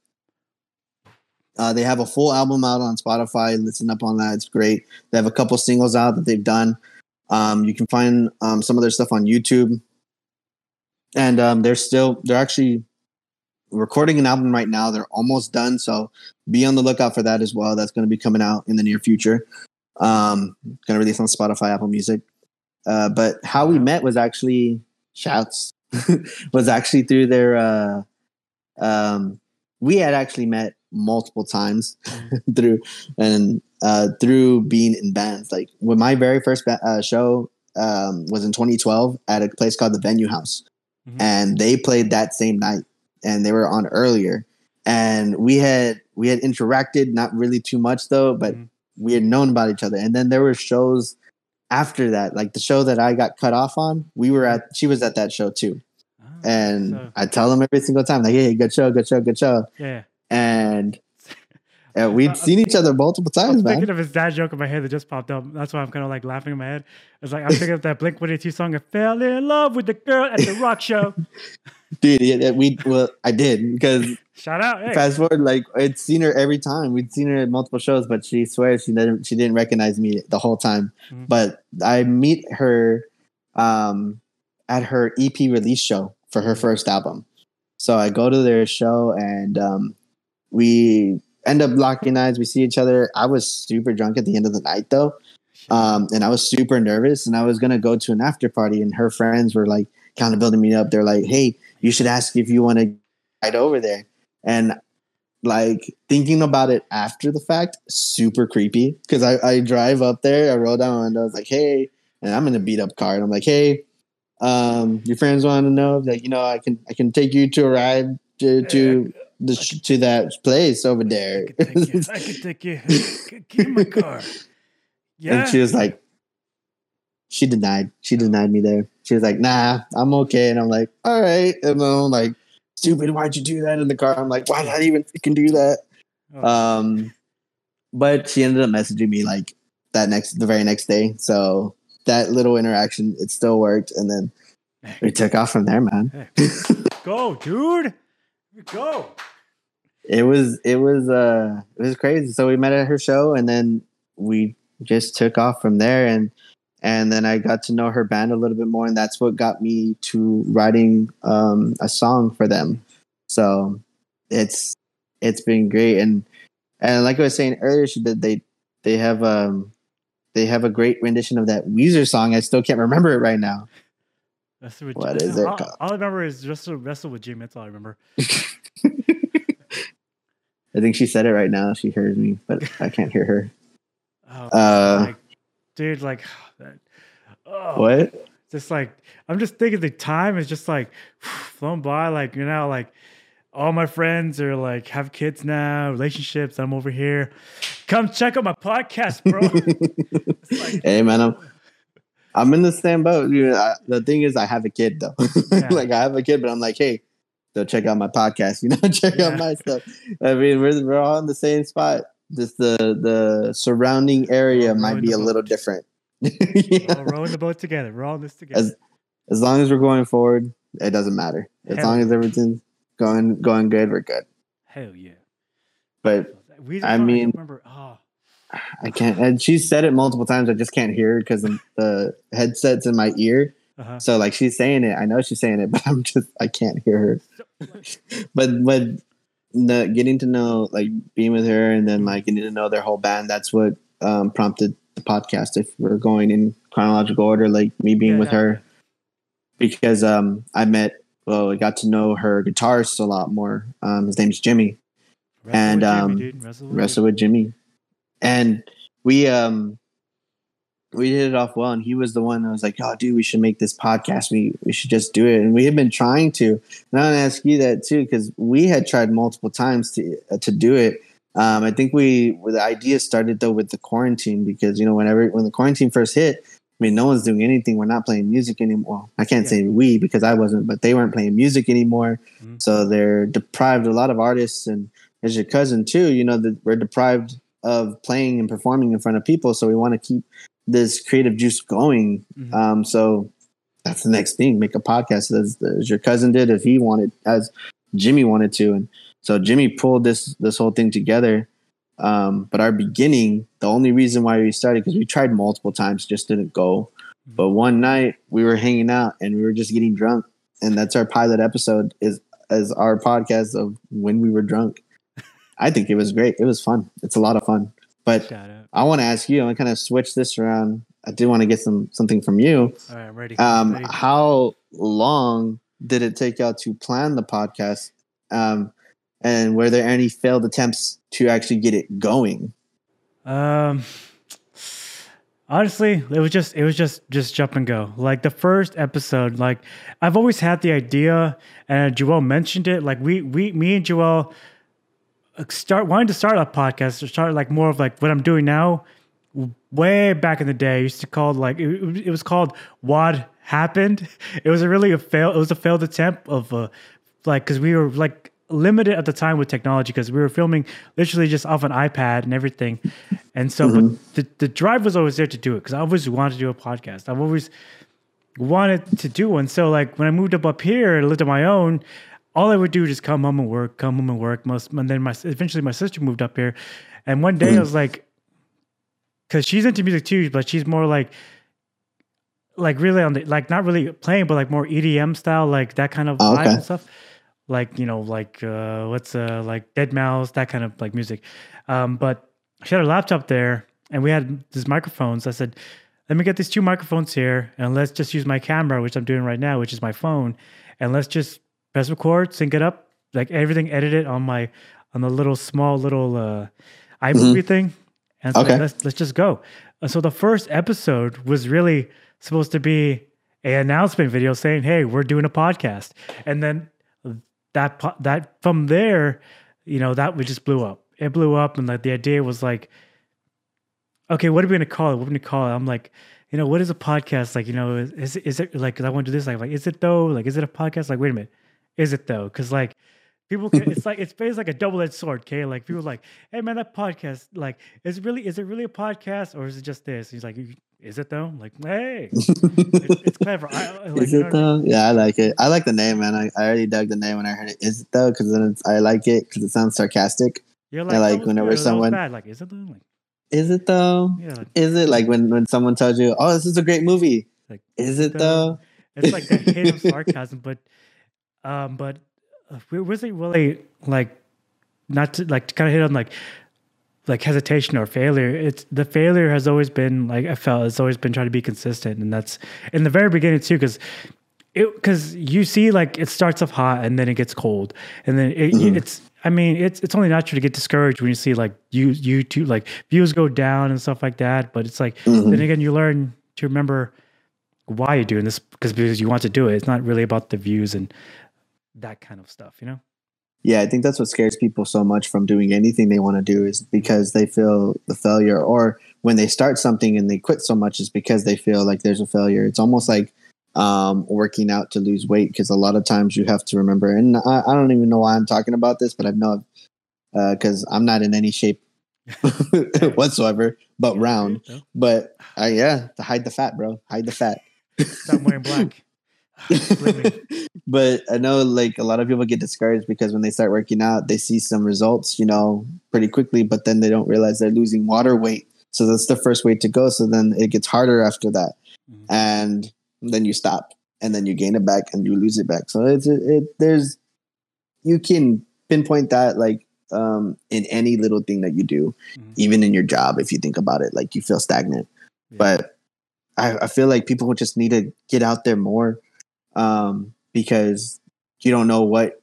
Uh, they have a full album out on Spotify. Listen up on that; it's great. They have a couple singles out that they've done. Um, you can find um, some of their stuff on YouTube, and um, they're still they're actually recording an album right now. They're almost done, so be on the lookout for that as well. That's going to be coming out in the near future. Um, going to release on Spotify, Apple Music. Uh, but how we met was actually shouts was actually through their. Uh, um, we had actually met multiple times through and uh, through being in bands. Like when my very first ba- uh, show um, was in 2012 at a place called the Venue House, Mhm. and they played that same night, and they were on earlier, and we had we had interacted, not really too much though, but Mhm. we had known about each other, and then there were shows after that, like the show that I got cut off on. We were at, she was at that show too, Ah, and so- I tell them every single time, like, "Hey, good show, good show, good show," yeah. and I- we'd seen each other multiple times, thinking man. of his dad joke in my head that just popped up. That's why I'm kind of like laughing in my head. It's like I'm thinking of that Blink 182 song. I fell in love with the girl at the rock show. Dude, yeah, we well, I did because Shout out. Hey. fast forward, like I'd seen her every time. We'd seen her at multiple shows, but she swears she didn't. She didn't recognize me the whole time. Mhm. But I meet her um, at her EP release show for her first album. So I go to their show and um, we end up locking eyes. We see each other. I was super drunk at the end of the night though, um, and I was super nervous. And I was gonna go to an after party, and her friends were like kind of building me up. They're like, "Hey, you should ask if you want to ride over there." And like thinking about it after the fact, super creepy because I, I drive up there, I roll down and I was like, "Hey," and I'm in a beat up car, and I'm like, "Hey." Um, your friends want to know that you know I can I can take you to a ride to, to the sh- to that place over I there. could take you. I could take you. Give me my car. Yeah. And she was like, she denied. She denied me there. She was like, nah, I'm okay. And I'm like, all right. And then I'm like, stupid, why'd you do that in the car? I'm like, why not even freaking do that? Oh, Um, but she ended up messaging me like that next, the very next day. So that little interaction, it still worked. And then we took off from there, man. hey. Go, dude. Go. it was it was uh it was crazy so we met at her show and then we just took off from there and and then i got to know her band a little bit more and that's what got me to writing um a song for them so it's it's been great and and like i was saying earlier she did they they have um they have a great rendition of that Weezer song. I still can't remember it right now. What, What is it all, all I remember is wrestle, wrestle with Jim. That's all I remember. I think she said it right now. She hears me, but I can't hear her. Oh, Uh, like, dude, like, that, oh, what? Just like, I'm just thinking the time is just like flown by. Like, you know, like all my friends are like have kids now, relationships. I'm over here. Come check out my podcast, bro. Like, Hey, man, I'm I'm in the same boat. You know, I, the thing is, I have a kid though. Yeah. like I have a kid, but I'm like, hey, go check out my podcast. You know, check Yeah. out my stuff. I mean, we're we're all in the same spot. Just the the surrounding area might be a little boat. different. we're rowing the boat together. We're all in this together. As as long as we're going forward, it doesn't matter. As Hell long as everything's going going good, we're good. Hell yeah. But Weezer I mean- remember. Oh, I can't. And she said it multiple times. I just can't hear because the, the headset's in my ear. uh-huh. So like she's saying it, I know she's saying it, but I'm just I can't hear her. But but the getting to know like being with her and then like getting to know their whole band, that's what um, prompted the podcast. If we're going in chronological order, like me being Yeah, with yeah, her, because um, I met well, I got to know her guitarist a lot more. Um, his name's Jimmy. Wrestle and, with Jimmy, um, dude. Wrestle with wrestle with Jimmy, and we um we hit it off well, and he was the one that was like, "Oh, dude, we should make this podcast. We we should just do it." And we had been trying to. And I want to ask you that too, because we had tried multiple times to uh, to do it. Um, I think we the idea started though with the quarantine because you know whenever when the quarantine first hit, I mean, no one's doing anything. We're not playing music anymore. I can't Yeah. say we because I wasn't, but they weren't playing music anymore. Mhm. So they're deprived. A lot of artists, and as your cousin too, you know, that we're deprived of playing and performing in front of people. So we want to keep this creative juice going. Mhm. Um, so that's the next thing. Make a podcast as, as your cousin did, if he wanted, as Jimmy wanted to, and so Jimmy pulled this this whole thing together. Um, but our beginning, the only reason why we started because we tried multiple times, just didn't go. But one night we were hanging out and we were just getting drunk, and that's our pilot episode is as our podcast of when we were drunk. I think it was great. It was fun. It's a lot of fun. But I want to ask you. I want to kind of switch this around. I do want to get some something from you. All right, I'm ready. Um, Ready. how long did it take y'all to plan the podcast? Um, and were there any failed attempts to actually get it going? Um, honestly, it was just it was just just jump and go. Like the first episode, like I've always had the idea, and Joel mentioned it. Like we we me and Joel start wanting to start a podcast or start like more of like what I'm doing now. Way back in the day, I used to call like it, it was called "What Happened." It was a really a fail. It was a failed attempt of uh, like because we were like limited at the time with technology because we were filming literally just off an iPad and everything. And so, but the, the drive was always there to do it because I always wanted to do a podcast. I've always wanted to do one. So, like when I moved up up here and lived on my own, all I would do is just come home and work, come home and work. Most, and then my eventually my sister moved up here, and one day I was like, because she's into music too, but she's more like. Like really on the like not really playing, but like more EDM style, like that kind of Oh, vibe okay. and stuff like you know like uh what's uh like deadmau5 that kind of like music um but she had a laptop there and we had these microphones i said let me get these two microphones here and let's just use my camera which i'm doing right now which is my phone and let's just press record sync it up like everything edited on my on the little small little uh iMovie thing and so Okay. let's let's just go And so the first episode was really supposed to be a announcement video saying hey we're doing a podcast and then that that from there, you know, that we just blew up. It blew up, and like the idea was like, okay, what are we gonna call it? What are we gonna call it? I'm like, you know, what is a podcast? Like, you know, is is it like? I want to do this. Like, like, is it though? Like, is it a podcast? Like, wait a minute, is it though? Because like. People, can, it's like it's basically like a double-edged sword. Okay, like people are like, hey man, that podcast, like, is it really, is it really a podcast or is it just this? He's like, is it though? like, hey, it's, it's clever. I, like, is you know it I mean? though? Yeah, I like it. I like the name, man. I, I already dug the name when I heard it. Is it though? Because then it's, I like it because it sounds sarcastic. You're like was whenever good, someone- bad. like, is it though? Like, Is it though? yeah, like, Is it like when when someone tells you, "Oh, this is a great movie"? like Is it though? It's like the hint of sarcasm, but um, but uh, we wasn't really like not to like to kind of hit on like like hesitation or failure. It's the failure has always been like I felt it's always been trying to be consistent, and that's in the very beginning too, because it because you see like it starts off hot and then it gets cold, and then it, it's. I mean, it's it's only natural to get discouraged when you see like you YouTube like views go down and stuff like that. But it's like Mhm. then again, you learn to remember why you're doing this because because you want to do it. It's not really about the views and that kind of stuff, you know. Yeah, I think that's what scares people so much from doing anything they want to do is because they feel the failure, or when they start something and they quit so much is because they feel like there's a failure. It's almost like um, working out to lose weight because a lot of times you have to remember, and I, I don't even know why I'm talking about this, but I know because I'm not in any shape whatsoever, but round. But uh, yeah, to hide the fat, bro, hide the fat. Stop wearing black. But I know like a lot of people get discouraged because when they start working out, they see some results, you know, pretty quickly, but then they don't realize they're losing water weight. So that's the first way to go. So then it gets harder after that. Mhm. And then you stop and then you gain it back and you lose it back. So it's it, it there's you can pinpoint that like um in any little thing that you do, Mhm. even in your job if you think about it, like you feel stagnant Yeah. but I, I feel like people just need to get out there more um, because you don't know what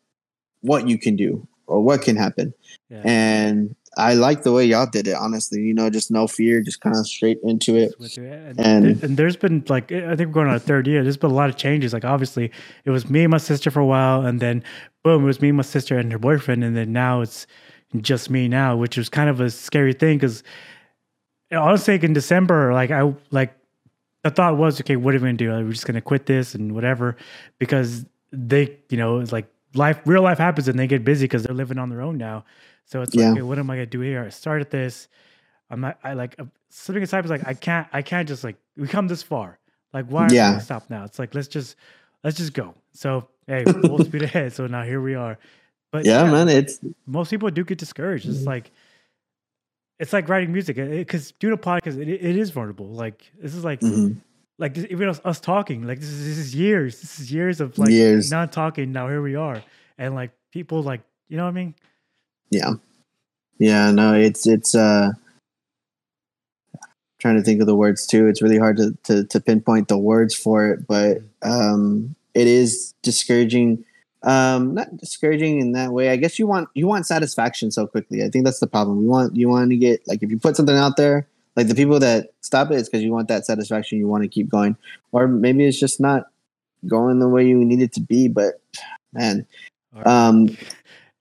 what you can do or what can happen Yeah. and I like the way y'all did it. Honestly, you know, just no fear, just kind of straight into it. And, And- and there's been like I think we're going on a third year. There's been a lot of changes. Like obviously, it was me and my sister for a while, and then boom, it was me, and my sister, and her boyfriend, and then now it's just me now, which was kind of a scary thing because honestly, like in December, like I like the thought was, okay, what are we gonna do? Like, we're just gonna quit this and whatever because they, you know, it's like life, real life happens, and they get busy because they're living on their own now. So it's like, okay, what am I gonna do here? I started this. I'm not. I like uh, slipping aside was like I can't. I can't just like we come this far. Like why? Are we gonna stop now? It's like let's just let's just go. So hey, full speed ahead. So now here we are. But Yeah, man, it's most people do get discouraged. It's like it's like writing music because doing a podcast it, it is vulnerable. Like this is like mhm. like this, even us, us talking. Like this is, this is years. This is years of like Years. not talking. Now here we are, and like people like you know what I mean. yeah, yeah. No, it's it's. uh Trying to think of the words too. It's really hard to to, to pinpoint the words for it, but um, it is discouraging. Um, not discouraging in that way. I guess you want you want satisfaction so quickly. I think that's the problem. you want you want to get like if you put something out there, like the people that stop it's because you want that satisfaction. You want to keep going, or maybe it's just not going the way you need it to be. But man, Or, um,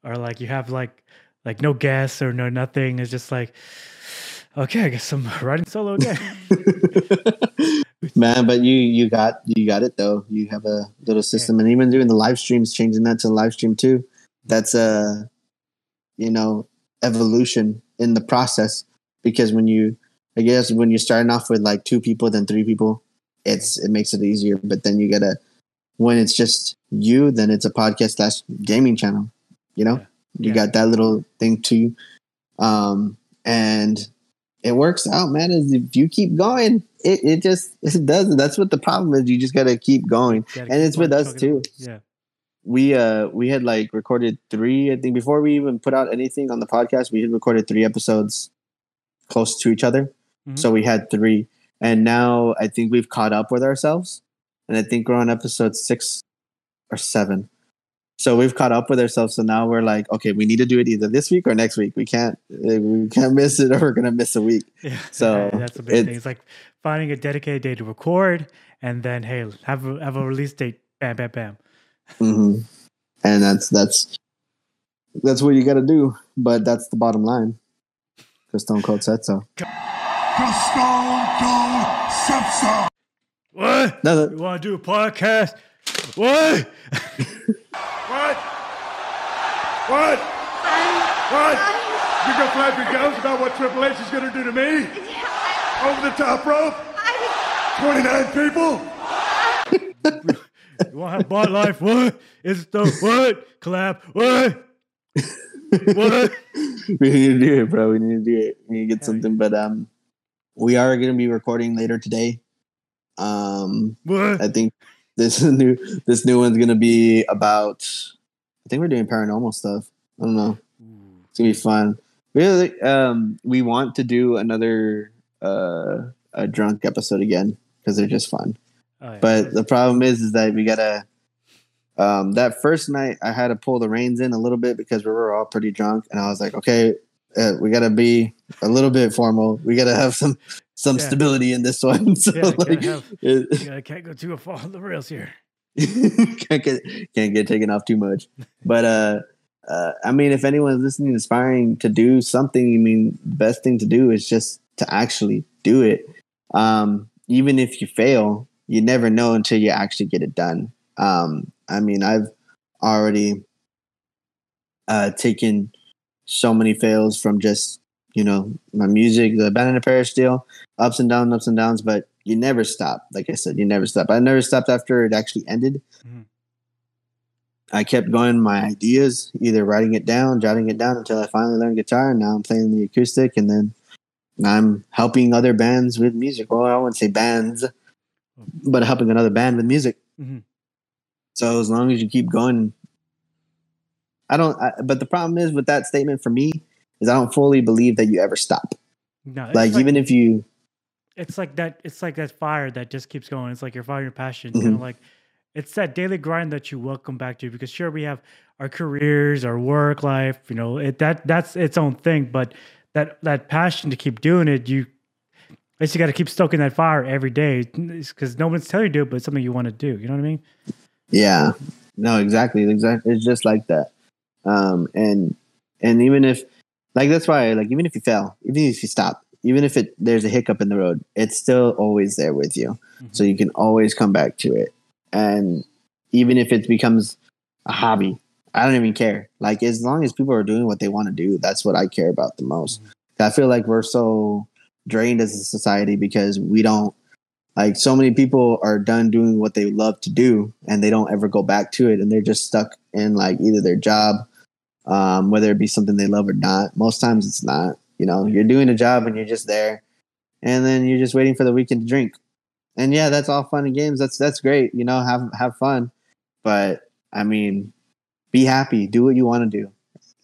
or like you have like like no guests or no nothing. It's just like okay, I guess I'm writing solo again. man but you you got you got it though. You have a little system. And even doing the live streams changing that to live stream too that's a you know evolution in the process. Because when you i guess when you're starting off with like two people then three people it's it makes it easier. But then you gotta when it's just you then it's a podcast slash gaming channel you know? Yeah. you Yeah. got that little thing too um and it works out man is if you keep going it, it just it does that's what the problem is you just gotta keep going Gotta And keep it's with us, too. Yeah. we uh we had like recorded three i think before we even put out anything on the podcast we had recorded three episodes close to each other Mhm. so we had three and now i think we've caught up with ourselves and i think we're on episode six or seven so we've caught up with ourselves so now we're like okay we need to do it either this week or next week we can't we can't miss it or we're gonna miss a week Yeah, So, that's a big it- thing. It's like finding a dedicated day to record, and then hey, have a have a release date. Bam, bam, bam. hmm and that's that's that's what you got to do but that's the bottom line because stone cold said so Stone Cold said so. What? no, You want to do a podcast? What? What? What? What? You gonna flap your gums about what Triple H is gonna do to me? Over the top rope? 29 people? You want to have bot life? What? It's the what? Clap. What? What? we need to do it bro we need to do it we need to get Hell yeah. something but um we are going to be recording later today um What? i think this new this new one's going to be about i think we're doing paranormal stuff i don't know it's gonna be fun. Really, um, we want to do another uh, a drunk episode again because they're just fun. Oh, yeah. But the problem is, is that we gotta. Um, that first night, I had to pull the reins in a little bit because we were all pretty drunk, and I was like, okay, uh, we gotta be a little bit formal. We gotta have some some Yeah. stability in this one. So yeah, like, have, it, yeah, I can't go too far on the rails here. can't get can't get taken off too much. But uh, uh, I mean, if anyone's listening, aspiring to do something, I mean, the best thing to do is just to actually do it. Um, even if you fail, you never know until you actually get it done. Um, I mean, I've already uh, taken so many fails from just you know my music, the Abandoned a Parish deal, ups and downs, ups and downs. But you never stop. Like I said, you never stop. I never stopped after it actually ended. Mhm. I kept going my ideas, either writing it down, jotting it down until I finally learned guitar. And now I'm playing the acoustic, and then I'm helping other bands with music. Well, I wouldn't say bands, but helping another band with music. Mhm. So as long as you keep going, I don't. I, but the problem is with that statement for me is I don't fully believe that you ever stop. No, it's Like, even if you, it's like that it's like that fire that just keeps going it's like you're firing your passion Mhm. kind of like it's that daily grind that you welcome back to because sure we have our careers, our work life, you know, it that that's its own thing. But that that passion to keep doing it, you you got to keep stoking that fire every day because no one's telling you to do it, but it's something you want to do. You know what I mean? Yeah. No, exactly. Exactly. It's just like that. Um, and and even if like that's why like even if you fail, even if you stop, even if it there's a hiccup in the road, it's still always there with you. Mm-hmm. So you can always come back to it. And even if it becomes a hobby, I don't even care. Like as long as people are doing what they want to do, that's what I care about the most. Mm-hmm. I feel like we're so drained as a society because we don't like so many people are done doing what they love to do and they don't ever go back to it and they're just stuck in like either their job um, whether it be something they love or not most times it's not. You know you're doing a job and you're just there and then you're just waiting for the weekend to drink. And yeah that's all fun and games. That's that's great you know have have fun. But i mean be happy. Do what you want to do.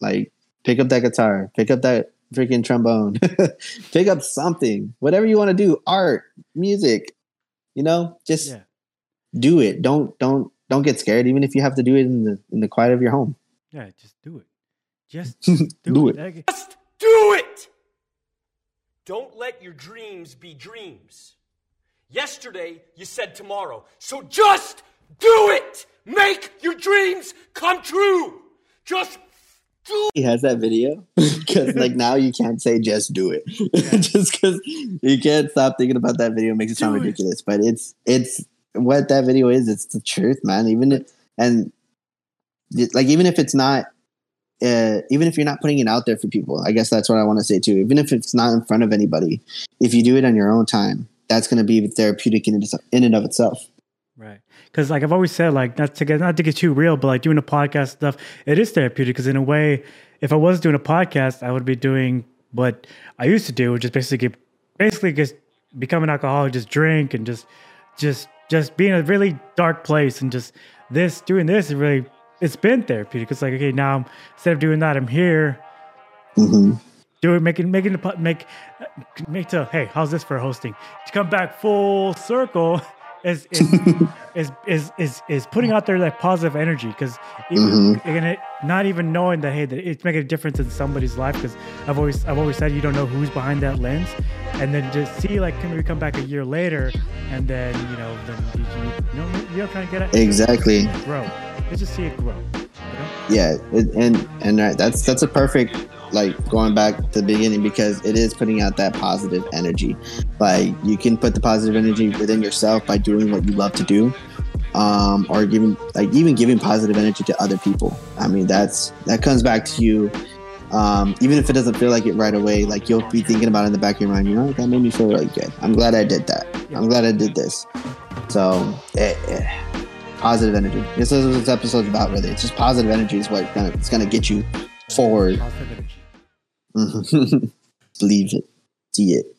Like pick up that guitar. Pick up that freaking trombone. Pick up something. Whatever you want to do. Art. Music. You know just yeah. do it. Don't don't don't get scared even if you have to do it in the in the quiet of your home yeah just do it. Just do, do it. it. Just do it! Don't let your dreams be dreams. Yesterday you said tomorrow. So just do it! Make your dreams come true! Just do he has that video? Because like now you can't say just do it. Yeah. just because you can't stop thinking about that video. Makes it sound ridiculous it. but it's it's what that video is. It's the truth man. Even if, and like even if it's not uh, even if you're not putting it out there for people i guess that's what i want to say too even if it's not in front of anybody if you do it on your own time that's going to be therapeutic in, in and of itself Right. Because like I've always said, like not to get not to get too real, but like doing a podcast stuff, it is therapeutic. Because in a way, if I was doing a podcast, I would be doing what I used to do, which is basically get, basically just become an alcoholic, just drink and just just just be in a really dark place and just this doing this is really it's been therapeutic. It's like okay, now instead of doing that, I'm here. Mm-hmm. Doing making making the make make to hey, how's this for hosting? To come back full circle is is, is is is is putting out there that positive energy because even mm-hmm. not even knowing that hey that it's making a difference in somebody's life because I've always I've always said you don't know who's behind that lens and then just see like can we come back a year later and then you know then you, you, you know you're trying to get it exactly grow let's just see it grow you know? yeah it, and and that's that's a perfect like going back to the beginning because it is putting out that positive energy. Like you can put the positive energy within yourself by doing what you love to do. Um, or giving like even giving positive energy to other people. I mean that's that comes back to you. Um, even if it doesn't feel like it right away, like you'll be thinking about it in the back of your mind, you know, that made me feel really good. I'm glad I did that. I'm glad I did this. So, eh, eh, positive energy. This is what this episode's about, really. It's just positive energy is what gonna, it's gonna get you forward. Believe it. See it.